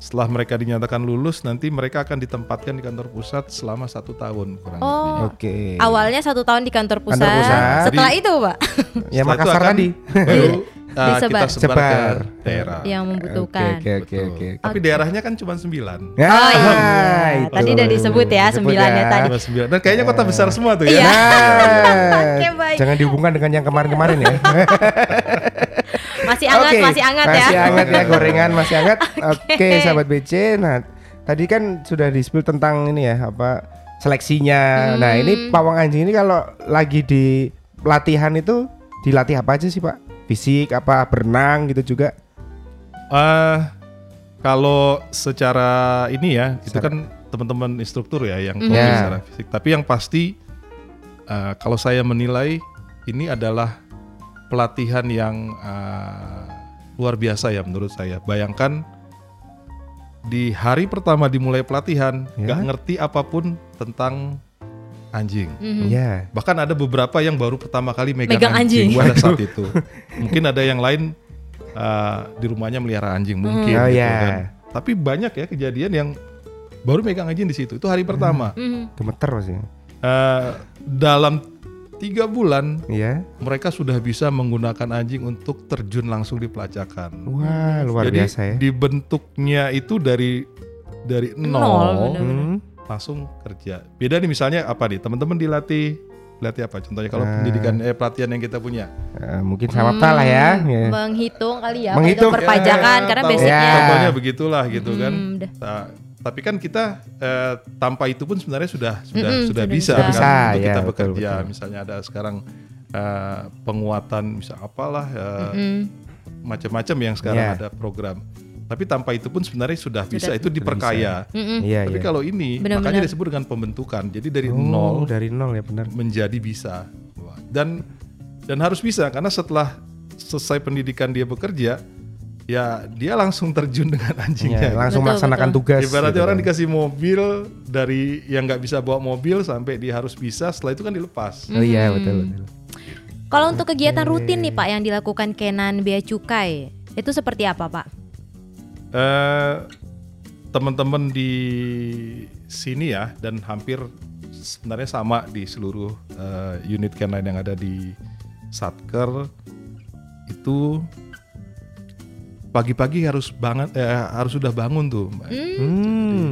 Setelah mereka dinyatakan lulus nanti mereka akan ditempatkan di kantor pusat selama satu tahun kurang lebih. Oh. Oke. Awalnya satu tahun di kantor pusat. Kantor pusat. Setelah Jadi- itu, Pak, Ya Makassar tadi. baru uh, Disebar. kita sebar, Sebar. ke daerah. yang membutuhkan. Oke oke Betul. oke. Tapi daerahnya kan cuma sembilan. Ya, Oh iya, itu. tadi udah disebut ya sembilannya ya. tadi. Sembilan. Dan kayaknya kota besar semua tuh ya. Iya. Nah, Oke, baik. jangan dihubungkan dengan yang kemarin-kemarin ya. Masih hangat, Oke, masih hangat ya. Masih hangat ya gorengan, masih hangat. Oke, sahabat BC. Nah, tadi kan sudah di-spill tentang ini ya, apa seleksinya. Nah, Hmm. ini pawang anjing ini kalau lagi di pelatihan itu dilatih apa aja sih, Pak? Fisik apa berenang gitu juga? Eh, kalau secara ini ya, itu Secara- kan teman-teman instruktur ya yang fokus Ya. secara fisik. Tapi yang pasti eh, kalau saya menilai ini adalah pelatihan yang eh, luar biasa ya menurut saya. Bayangkan di hari pertama dimulai pelatihan Ya. nggak ngerti apa pun tentang anjing. Mhm. Iya. Bahkan ada beberapa yang baru pertama kali megang, Megang anjing. pada saat itu. Mungkin ada yang lain uh, di rumahnya melihara anjing mungkin. Oh, gitu ya. kan. Tapi banyak ya kejadian yang baru megang anjing di situ. Itu hari pertama. Mhm. Gemeter sih. Uh, dalam tiga bulan Iya. mereka sudah bisa menggunakan anjing untuk terjun langsung di pelacakan. Wah, luar Jadi biasa ya. dibentuknya itu dari dari Nol, nol, bener. Hmm. langsung kerja. Beda nih misalnya apa nih teman-teman dilatih Berarti apa? Contohnya kalau Ah. pendidikan eh pelatihan yang kita punya. Eh, mungkin Samapta lah ya. ya. Menghitung kali ya, Menghitung. perpajakan Ya, karena basicnya. Ya. Contohnya begitulah gitu kan. Hmm, dah. Nah, tapi kan kita eh, tanpa itu pun sebenarnya sudah sudah Mm-mm, sudah sudah bisa, bisa. kan Bisa, untuk ya, kita betul, bekerja. betul. Misalnya ada sekarang eh, penguatan bisa apalah eh, Mm. macam-macam yang sekarang Ya. ada program. Tapi tanpa itu pun sebenarnya sudah, bisa Sudah. itu diperkaya. Mm-mm. Iya, Tapi iya. kalau ini Benar-benar. makanya disebut dengan pembentukan. Jadi dari Oh, nol dari nol ya benar. menjadi bisa. Dan dan harus bisa karena setelah selesai pendidikan dia bekerja, ya dia langsung terjun dengan anjingnya. Ya, langsung Betul, melaksanakan betul. tugas. Ibaratnya gitu orang kan. dikasih mobil dari yang nggak bisa bawa mobil sampai dia harus bisa, setelah itu kan dilepas. Oh iya betul betul. Kalau untuk kegiatan rutin nih Pak yang dilakukan Kenan Bea Cukai, itu seperti apa Pak? Eh, teman-teman di sini ya dan hampir sebenarnya sama di seluruh eh, unit K9 yang ada di Satker itu pagi-pagi harus banget eh, harus sudah bangun tuh. Mbak. Hmm,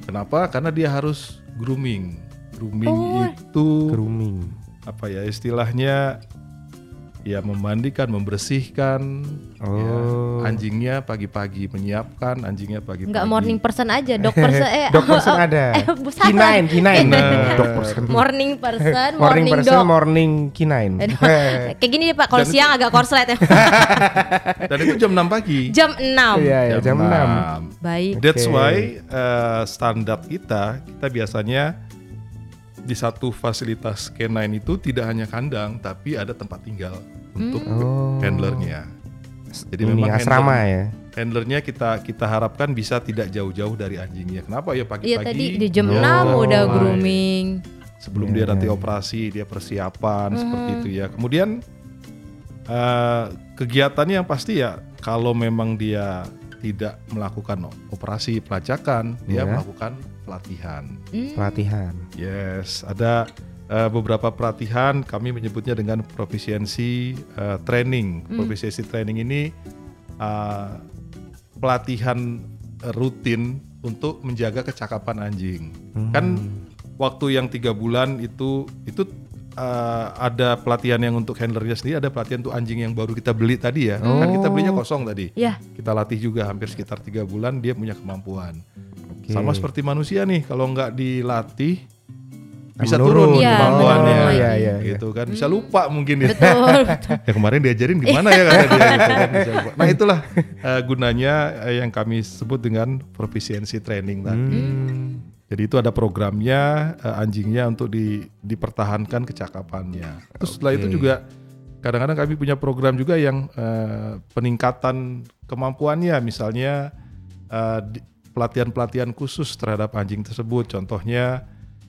Kenapa? Karena dia harus grooming. Grooming Oh. itu grooming. apa ya istilahnya ya memandikan, membersihkan Oh. ya, anjingnya pagi-pagi menyiapkan anjingnya pagi-pagi. Nggak morning person aja, dog person eh Dog person ada. Eh. Kinain, kinain. Nah. Dog person. morning person, Morning morning, person, dog. morning kinain. Kayak gini nih Pak, kalau siang agak korslet ya. Dan itu jam 6 pagi. Jam 6. Iya, ya, jam 6. 6. Baik. That's Oke. why eh, standar kita kita biasanya di satu fasilitas K9 itu tidak hanya kandang tapi ada tempat tinggal untuk Oh. handlernya. Jadi Ini memang asrama handler- ya. handlernya kita kita harapkan bisa tidak jauh-jauh dari anjingnya. Kenapa ya Iya pagi-pagi? tadi di jam Oh, 6 udah grooming. sebelum Iya, dia nanti iya. operasi dia persiapan Mhm. seperti itu ya kemudian eh, kegiatannya yang pasti ya kalau memang dia tidak melakukan operasi pelacakan dia Iya. melakukan pelatihan Hmm. Pelatihan. yes ada eh, beberapa pelatihan kami menyebutnya dengan profisiensi eh, training Hmm. profisiensi training ini eh, pelatihan rutin untuk menjaga kecakapan anjing Hmm. kan waktu yang tiga bulan itu itu uh, ada pelatihan yang untuk handlernya sendiri ada pelatihan untuk anjing yang baru kita beli tadi ya kan kita belinya kosong tadi Ya. kita latih juga hampir sekitar tiga bulan dia punya kemampuan Oke. sama seperti manusia nih kalau nggak dilatih bisa Menurun. turun Iya, kemampuannya Iya, iya, iya. gitu kan bisa lupa mungkin ya Betul, betul. ya kemarin diajarin gimana ya kata dia gitu kan bisa lupa. nah itulah uh, gunanya uh, yang kami sebut dengan profisiensi training tadi Hmm. jadi itu ada programnya eh, anjingnya untuk di, dipertahankan kecakapannya. Terus setelah itu juga kadang-kadang kami punya program juga yang eh, peningkatan kemampuannya, misalnya eh, di- pelatihan-pelatihan khusus terhadap anjing tersebut. Contohnya,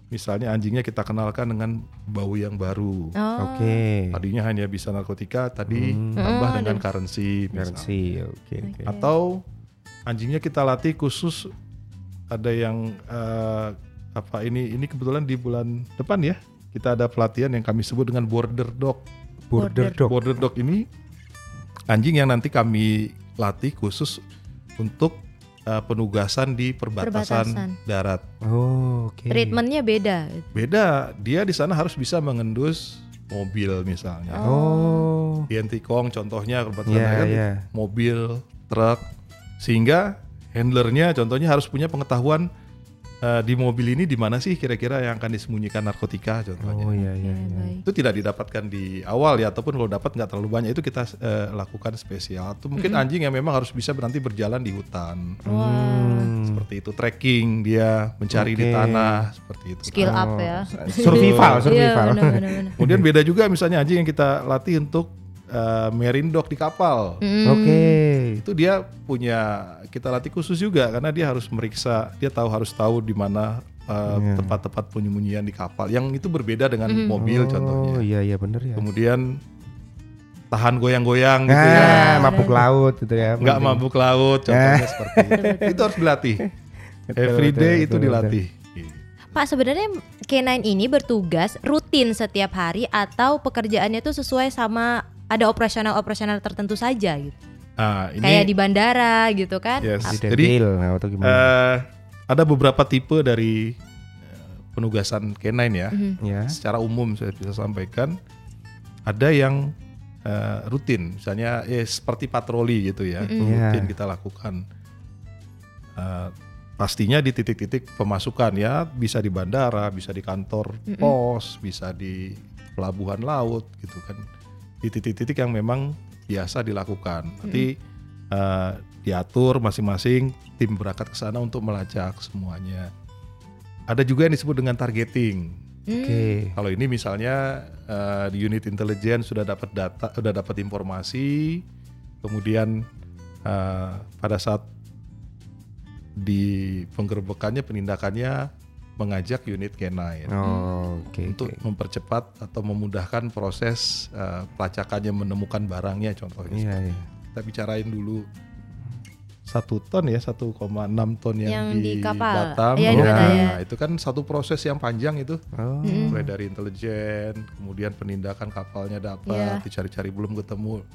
misalnya anjingnya kita kenalkan dengan bau yang baru. Oh. Oke. Tadinya hanya bisa narkotika, tadi Hmm. tambah Oh, dengan currency. Currency. Oke, oke. Atau anjingnya kita latih khusus ada yang eh, apa ini ini kebetulan di bulan depan ya kita ada pelatihan yang kami sebut dengan border dog. Border dog. Border dog ini anjing yang nanti kami latih khusus untuk eh, penugasan di perbatasan, Perbatasan. darat. Oh, oke. Treatmentnya beda. Beda, dia di sana harus bisa mengendus mobil misalnya. Oh. Di Antikong contohnya perbatasan Iya, darat iya. mobil, truk, sehingga handlernya contohnya harus punya pengetahuan eh, di mobil ini di mana sih kira-kira yang akan disembunyikan narkotika contohnya. Oh iya iya. Ya, iya. Itu tidak didapatkan di awal ya ataupun kalau dapat nggak terlalu banyak itu kita eh, lakukan spesial. Atau mungkin anjing yang memang harus bisa nanti berjalan di hutan. Wah. Hmm. Seperti itu trekking dia mencari di Oke. tanah seperti itu. Skill up Oh, ya. Survival, survival. Iya, benar, benar, benar. Kemudian beda juga misalnya anjing yang kita latih untuk eh, marine dog di kapal. Mm. Oke. itu dia punya kita latih khusus juga karena dia harus meriksa dia tahu harus tahu di mana uh, Iya. tempat-tempat penyembunyian di kapal yang itu berbeda dengan mobil Oh contohnya iya iya bener ya. kemudian tahan goyang-goyang gitu Nah, ya mabuk laut gitu ya. nggak penting. mabuk laut contohnya seperti itu itu harus dilatih every day itu betul. dilatih Pak sebenarnya K9 ini bertugas rutin setiap hari atau pekerjaannya tuh sesuai sama ada operasional-operasional tertentu saja gitu. nah ini Kayak di bandara gitu kan. yes Di jadi nah, atau gimana? Eh, ada beberapa tipe dari eh, penugasan canine ya. Mhm. Ya. Secara umum saya bisa sampaikan ada yang eh, rutin, misalnya eh, seperti patroli gitu ya, Mm-mm. Ya. rutin kita lakukan. Eh, pastinya di titik-titik pemasukan ya, bisa di bandara, bisa di kantor Mm-mm. pos, bisa di pelabuhan laut gitu kan, di titik-titik yang memang biasa dilakukan. Nanti eh, diatur masing-masing tim berangkat ke sana untuk melacak semuanya. Ada juga yang disebut dengan targeting. Hmm. Oke. Kalau ini misalnya eh, di unit intelijen sudah dapat data, sudah dapat informasi, kemudian eh, pada saat di penggerbekannya penindakannya mengajak unit K9 Oh, Oke. untuk oke. mempercepat atau memudahkan proses eh, pelacakannya menemukan barangnya contohnya. Iya, iya. Kita bicarain dulu satu ton ya 1,6 ton yang, Yang di, di kapal. Batam. Di Batam, ya. itu kan satu proses yang panjang itu Oh. Mulai dari intelijen, kemudian penindakan kapalnya dapat, Iya. dicari-cari belum ketemu,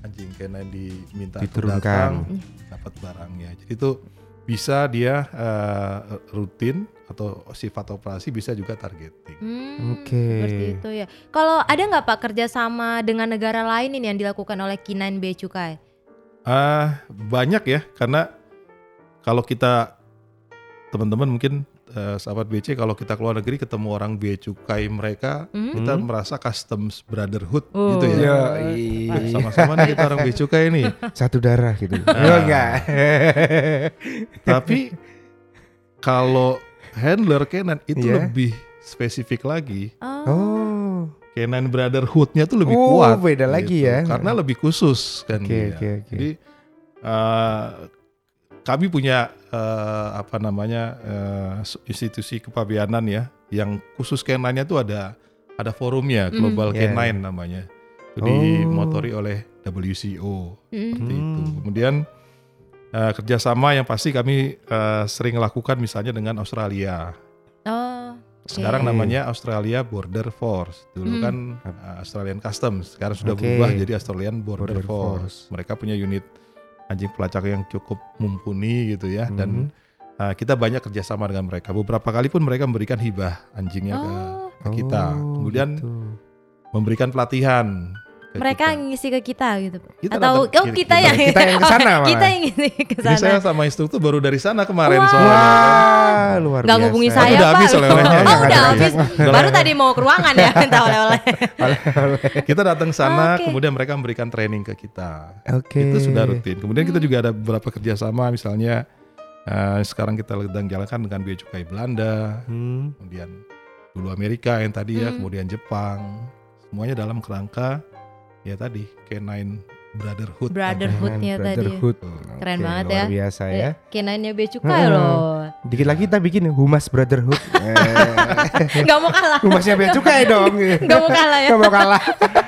anjing K9 diminta Diturunkan. datang, dapat barangnya. Jadi itu bisa dia eh, rutin atau sifat operasi bisa juga targeting. Hmm, Oke. Seperti itu ya. Kalau ada nggak Pak kerjasama dengan negara lain ini yang dilakukan oleh K9 Bea Cukai? Ah banyak ya karena kalau kita teman-teman mungkin eh, sahabat BC kalau kita keluar negeri ketemu orang bea cukai mereka Hmm? kita Hmm. merasa customs brotherhood Oh. gitu ya. Yo, Eh, sama-sama nih kita orang bea cukai nih. satu darah gitu. Oh, enggak. Tapi kalau handler Canon itu Iya. lebih spesifik lagi. Oh. Oh. Canon Brotherhood-nya tuh lebih Oh, kuat. beda lagi ya. Karena lebih khusus kan Oke, dia. oke, oke. Jadi eh, kami punya eh, apa namanya eh, institusi kepabeanan ya yang khusus Canon-nya tuh ada ada forumnya Hmm. Global K9 ya. namanya. Itu Oh. dimotori oleh WCO Mm. seperti Hmm. itu. Kemudian eh, kerjasama yang pasti kami eh, sering lakukan misalnya dengan Australia. Oh. oke. Sekarang namanya Australia Border Force. Dulu Hmm. kan eh, Australian Customs. Sekarang sudah Oke. berubah jadi Australian Border, Border Force. Force. Mereka punya unit anjing pelacak yang cukup mumpuni gitu ya. Mhm. Dan eh, kita banyak kerjasama dengan mereka. Beberapa kali pun mereka memberikan hibah anjingnya ke, Oh, ke kita. Oh, Kemudian gitu. memberikan pelatihan. Ke mereka kita. ngisi ke kita gitu. Kita Atau datang- oh, kita- kita, yang kita yang ke sana malah. kita yang ngisi ke Ini saya sana. sama instruktur baru dari sana kemarin Wah. soalnya. Wah, luar Nggak biasa. ngubungi saya udah habis oleh-olehnya. Oh, Yang udah ada habis. Baru tadi mau ke ruangan ya minta oleh-oleh. Kita datang sana, Oke. kemudian mereka memberikan training ke kita. Oke. Itu sudah rutin. Kemudian kita juga ada beberapa kerjasama, misalnya eh, sekarang kita sedang jalankan dengan Bea Cukai Belanda, Hmm. kemudian dulu Amerika yang tadi ya, Hmm. kemudian Jepang, semuanya dalam kerangka ya tadi K9 Brotherhood. Brotherhoodnya Dengan tadi. Brotherhood. Keren Oke, banget luar ya. biasa ya. Kenanya Bea Cukai Heeh. loh. Dikit lagi kita bikin Humas Brotherhood. Eh, Gak mau kalah. Humasnya bea cukai dong. Gak mau kalah ya. Gak mau kalah.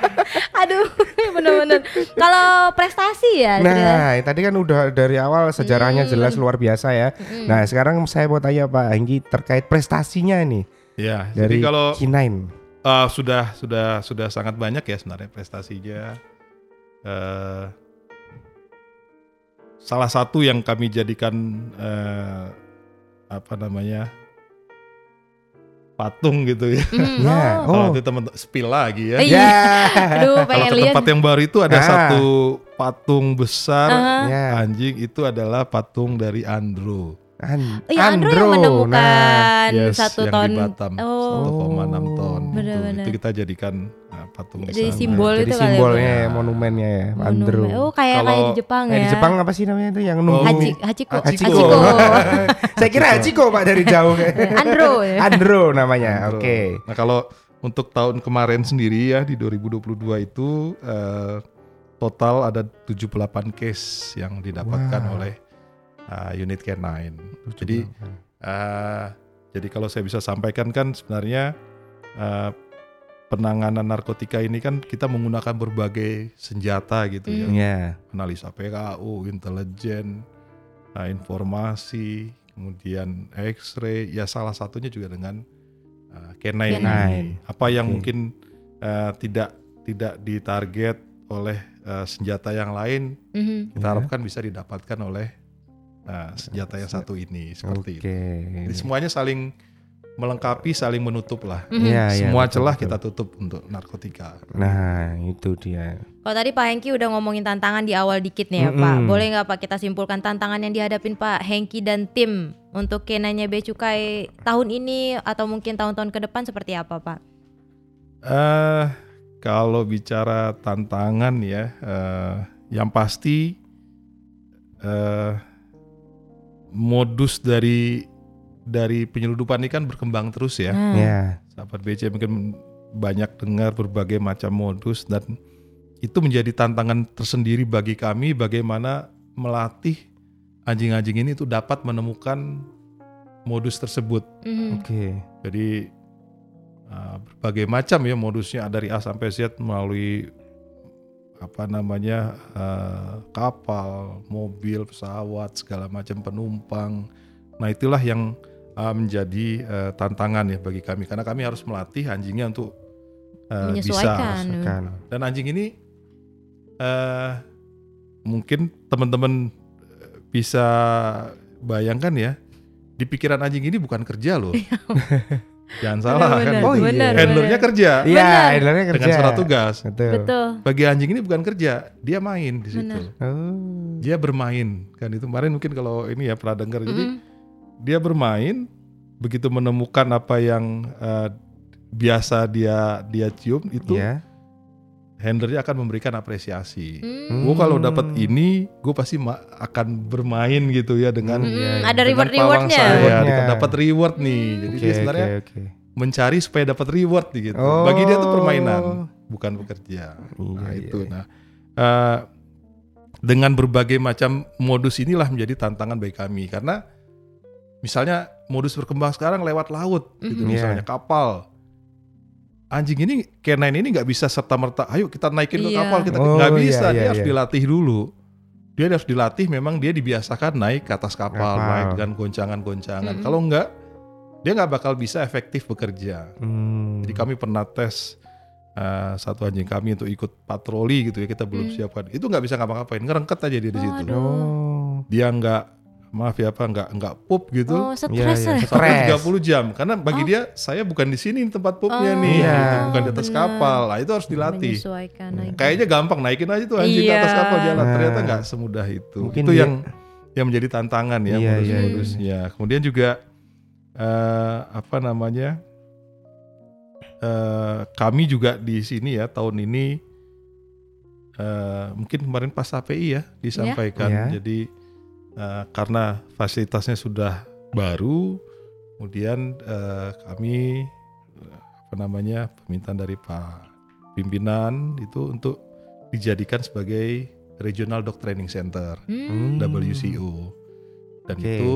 Aduh, bener-bener. Kalau prestasi ya. Nah, tadi kan udah dari awal sejarahnya Hmm. jelas luar biasa ya. Mm-mm. Nah, sekarang saya mau tanya Pak Anggi terkait prestasinya nih Ya, dari jadi kalau K9. Eh, sudah sudah sudah sangat banyak ya sebenarnya prestasinya. Eh, salah satu yang kami jadikan eh, apa namanya patung gitu ya. Hmm, Ya, oh. Kalau itu teman spill lagi ya. Iya. Ya. Aduh, Kalau ke tempat yang baru itu ada Ah. satu patung besar Aha. Ya. anjing itu adalah patung dari Andrew. An- Iya, Andrew yang Nah, menemukan Yes, satu yang ton. di Batam Oh. 1,6 ton. Itu. Benar-benar. Itu kita jadikan uh, patung di Jadi sana. simbol jadi itu ya, simbolnya ya, monumennya ya, Monumen. Andrew. Oh, kayak Kalau- kayak di Jepang ya. di Jepang apa sih namanya itu yang nunggu? Oh. Hachi, Hachiko. Hachiko. Hachiko. Saya kira Hachiko Pak dari jauh. Andrew ya. Andrew namanya. Oke. Nah kalau untuk tahun kemarin sendiri ya di 2022 itu eh, total ada 78 case yang didapatkan Wow. oleh uh, unit K9. Jadi eh, jadi kalau saya bisa sampaikan kan sebenarnya eh, penanganan narkotika ini kan kita menggunakan berbagai senjata gitu ya. Hmm. ya. Analisa PKU, intelijen, eh, informasi, kemudian X-ray, ya salah satunya juga dengan uh, K9 K9. ini. Apa yang Oke. mungkin uh, tidak tidak ditarget oleh uh, senjata yang lain, Mhm. kita Ya. harapkan bisa didapatkan oleh uh, senjata yang satu ini seperti Oke. itu. Jadi semuanya saling melengkapi saling menutup lah. Iya, iya, Semua betul, celah betul. kita tutup untuk narkotika. Nah, itu dia. Kalau tadi Pak Hengki udah ngomongin tantangan di awal dikit nih ya Pak. Mm-mm. Boleh nggak Pak kita simpulkan tantangan yang dihadapin Pak Hengki dan tim untuk kenanya Bea Cukai tahun ini atau mungkin tahun-tahun ke depan seperti apa Pak? Eh, kalau bicara tantangan ya, eh, yang pasti eh, modus dari dari penyeludupan ini kan berkembang terus ya. Nah, Ya. Sahabat BC mungkin banyak dengar berbagai macam modus dan itu menjadi tantangan tersendiri bagi kami bagaimana melatih anjing-anjing ini itu dapat menemukan modus tersebut. mhm. Oke. Jadi uh, berbagai macam ya modusnya dari A sampai Z melalui apa namanya uh, kapal, mobil, pesawat, segala macam penumpang. Nah itulah yang uh, menjadi uh, tantangan ya bagi kami karena kami harus melatih anjingnya untuk uh, bisa Menyesuaikan. Dan anjing ini eh mungkin teman-teman bisa bayangkan ya di pikiran anjing ini bukan kerja loh jangan salah kan Benar, itu. Oh, iya. benar, handlernya benar. kerja Iya, handlernya kerja. dengan surat tugas Betul. Betul. bagi anjing ini bukan kerja dia main di situ. Oh. dia bermain kan itu kemarin mungkin kalau ini ya pernah dengar jadi Mhm. dia bermain begitu menemukan apa yang eh, biasa dia dia cium itu Iya. Handlernya akan memberikan apresiasi Hmm. Gue kalau dapat ini, gue pasti ma- akan bermain gitu ya dengan Hmm, Mm, iya, iya. ada saya, Rewardnya. di- dapat reward nih. Jadi Oke, dia sebenarnya oke, oke. mencari supaya dapat reward gitu. Oh. Bagi dia itu permainan, bukan bekerja. Iya, nah iya, itu. iya. Nah eh, dengan berbagai macam modus inilah menjadi tantangan bagi kami karena misalnya modus berkembang sekarang lewat laut, gitu Mhm. misalnya kapal. Anjing ini canine ini nggak bisa serta merta, ayo kita naikin ke Iya. kapal kita Oh, nggak iya, bisa, iya, dia harus iya. dilatih dulu. Dia harus dilatih, memang dia dibiasakan naik ke atas kapal, Kapal. naik dengan goncangan-goncangan. Mhm. Kalau enggak, dia nggak bakal bisa efektif bekerja. Hmm. Jadi kami pernah tes uh, satu anjing kami untuk ikut patroli gitu ya, kita belum Hmm. siapkan. Itu nggak bisa ngapa-ngapain, ngerengket aja dia di situ. Oh. Dia nggak, maaf ya apa, nggak nggak pup gitu. Oh, Iya, stres iya. ya? Stres. 30 jam karena bagi Oh. dia saya bukan di sini tempat pupnya Oh, nih Iya. gitu, bukan di atas benar. kapal lah itu harus dilatih Menyesuaikan Iya. lagi. kayaknya gampang naikin aja tuh anjing ke Iya. atas kapal jalan Nah. ternyata nggak semudah itu Mungkin itu dia- yang yang menjadi tantangan ya Iya, iya, modus-modusnya kemudian juga eh, apa namanya eh, kami juga di sini ya tahun ini eh, mungkin kemarin pas API ya disampaikan Iya. jadi eh, karena fasilitasnya sudah baru kemudian eh, kami eh, apa namanya permintaan dari Pak pimpinan itu untuk dijadikan sebagai Regional Dog Training Center Hmm. WCO dan Oke. itu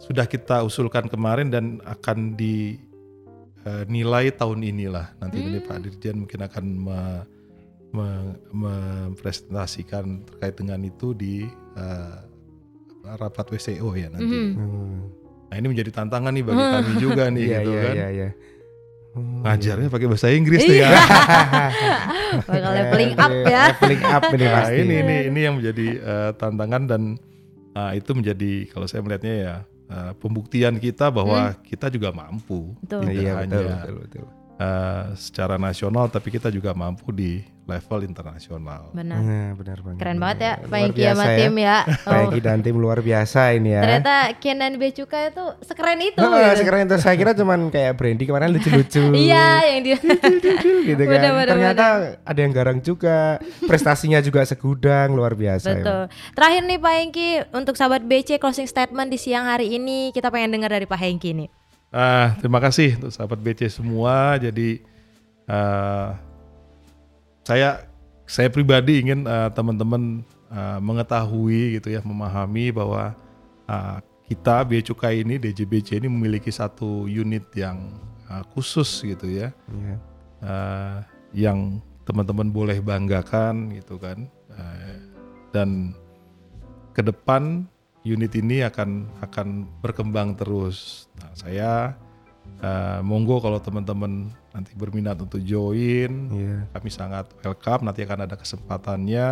sudah kita usulkan kemarin dan akan dinilai tahun inilah nanti ini Hmm. Pak Dirjen mungkin akan me- me- mempresentasikan terkait dengan itu di eh, rapat WCO ya nanti. Mhm. Hmm. Nah ini menjadi tantangan nih bagi kami juga nih Iya, gitu iya, kan. iya, iya. Oh, Ngajarnya pakai bahasa Inggris Iya. ya. Bakal leveling up Iya, ya. Leveling up ini Nah, pasti. ini ini ini yang menjadi eh, tantangan dan ah, itu menjadi kalau saya melihatnya ya eh, pembuktian kita bahwa kita juga mampu. Betul. Tidak Iya, hanya betul, betul, betul. Eh, secara nasional tapi kita juga mampu di level internasional. Benar. Nah, benar banget. Keren banget ya Pak Luar Hengki sama ya. tim ya. Pak Oh, Hengki dan tim luar biasa ini ya. ternyata Kenan Becuka itu sekeren itu. Nah, gitu. sekarang itu saya kira cuman kayak Brandy kemarin lucu-lucu. Iya, yang dia. gitu kan. Benar, benar, Ternyata ada yang garang juga, prestasinya juga segudang luar biasa. ya. Betul. Terakhir nih Pak Hengki untuk sahabat BC closing statement di siang hari ini kita pengen dengar dari Pak Hengki nih. Ah, terima kasih untuk sahabat BC semua. Jadi eh, saya saya pribadi ingin eh, teman-teman eh, mengetahui gitu ya, memahami bahwa eh, kita Bea Cukai ini DJBC ini memiliki satu unit yang eh, khusus gitu ya, Iya. eh, yang teman-teman boleh banggakan gitu kan, Eh, dan ke depan unit ini akan akan berkembang terus. Nah, saya eh, monggo kalau teman-teman nanti berminat untuk join, Iya. kami sangat welcome. Nanti akan ada kesempatannya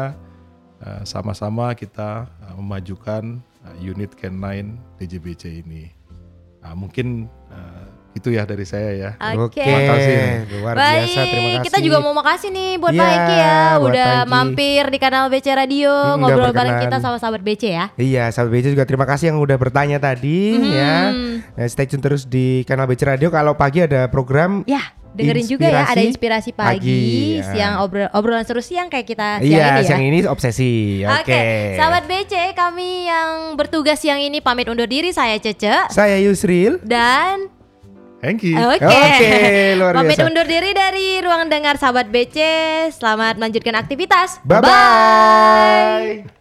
eh, sama-sama kita eh, memajukan eh, unit K9 DJBC ini. Nah, mungkin eh, Itu ya dari saya ya. Oke. Oke, Makasih. luar Baik, biasa. Terima kasih. kita juga mau makasih nih buat Pak Iya, Eki ya udah Pak Eki. mampir di kanal BC Radio Hmm, ngobrol bareng kita sama sahabat BC ya. Iya, sahabat BC juga terima kasih yang udah bertanya tadi ya. Hmm. Ya, Stay tune terus di kanal BC Radio. Kalau pagi ada program Ya, dengerin juga ya ada inspirasi pagi, pagi, ya. siang obrol obrolan seru siang kayak kita siang Iya, ini ya. siang ini obsesi. Oke. Oke, sahabat BC kami yang bertugas siang ini pamit undur diri saya Cece Saya Yusril. dan Thank you. Oke. Oke, luar Pamit biasa. undur diri dari ruang dengar sahabat BC. Selamat melanjutkan aktivitas. Bye bye.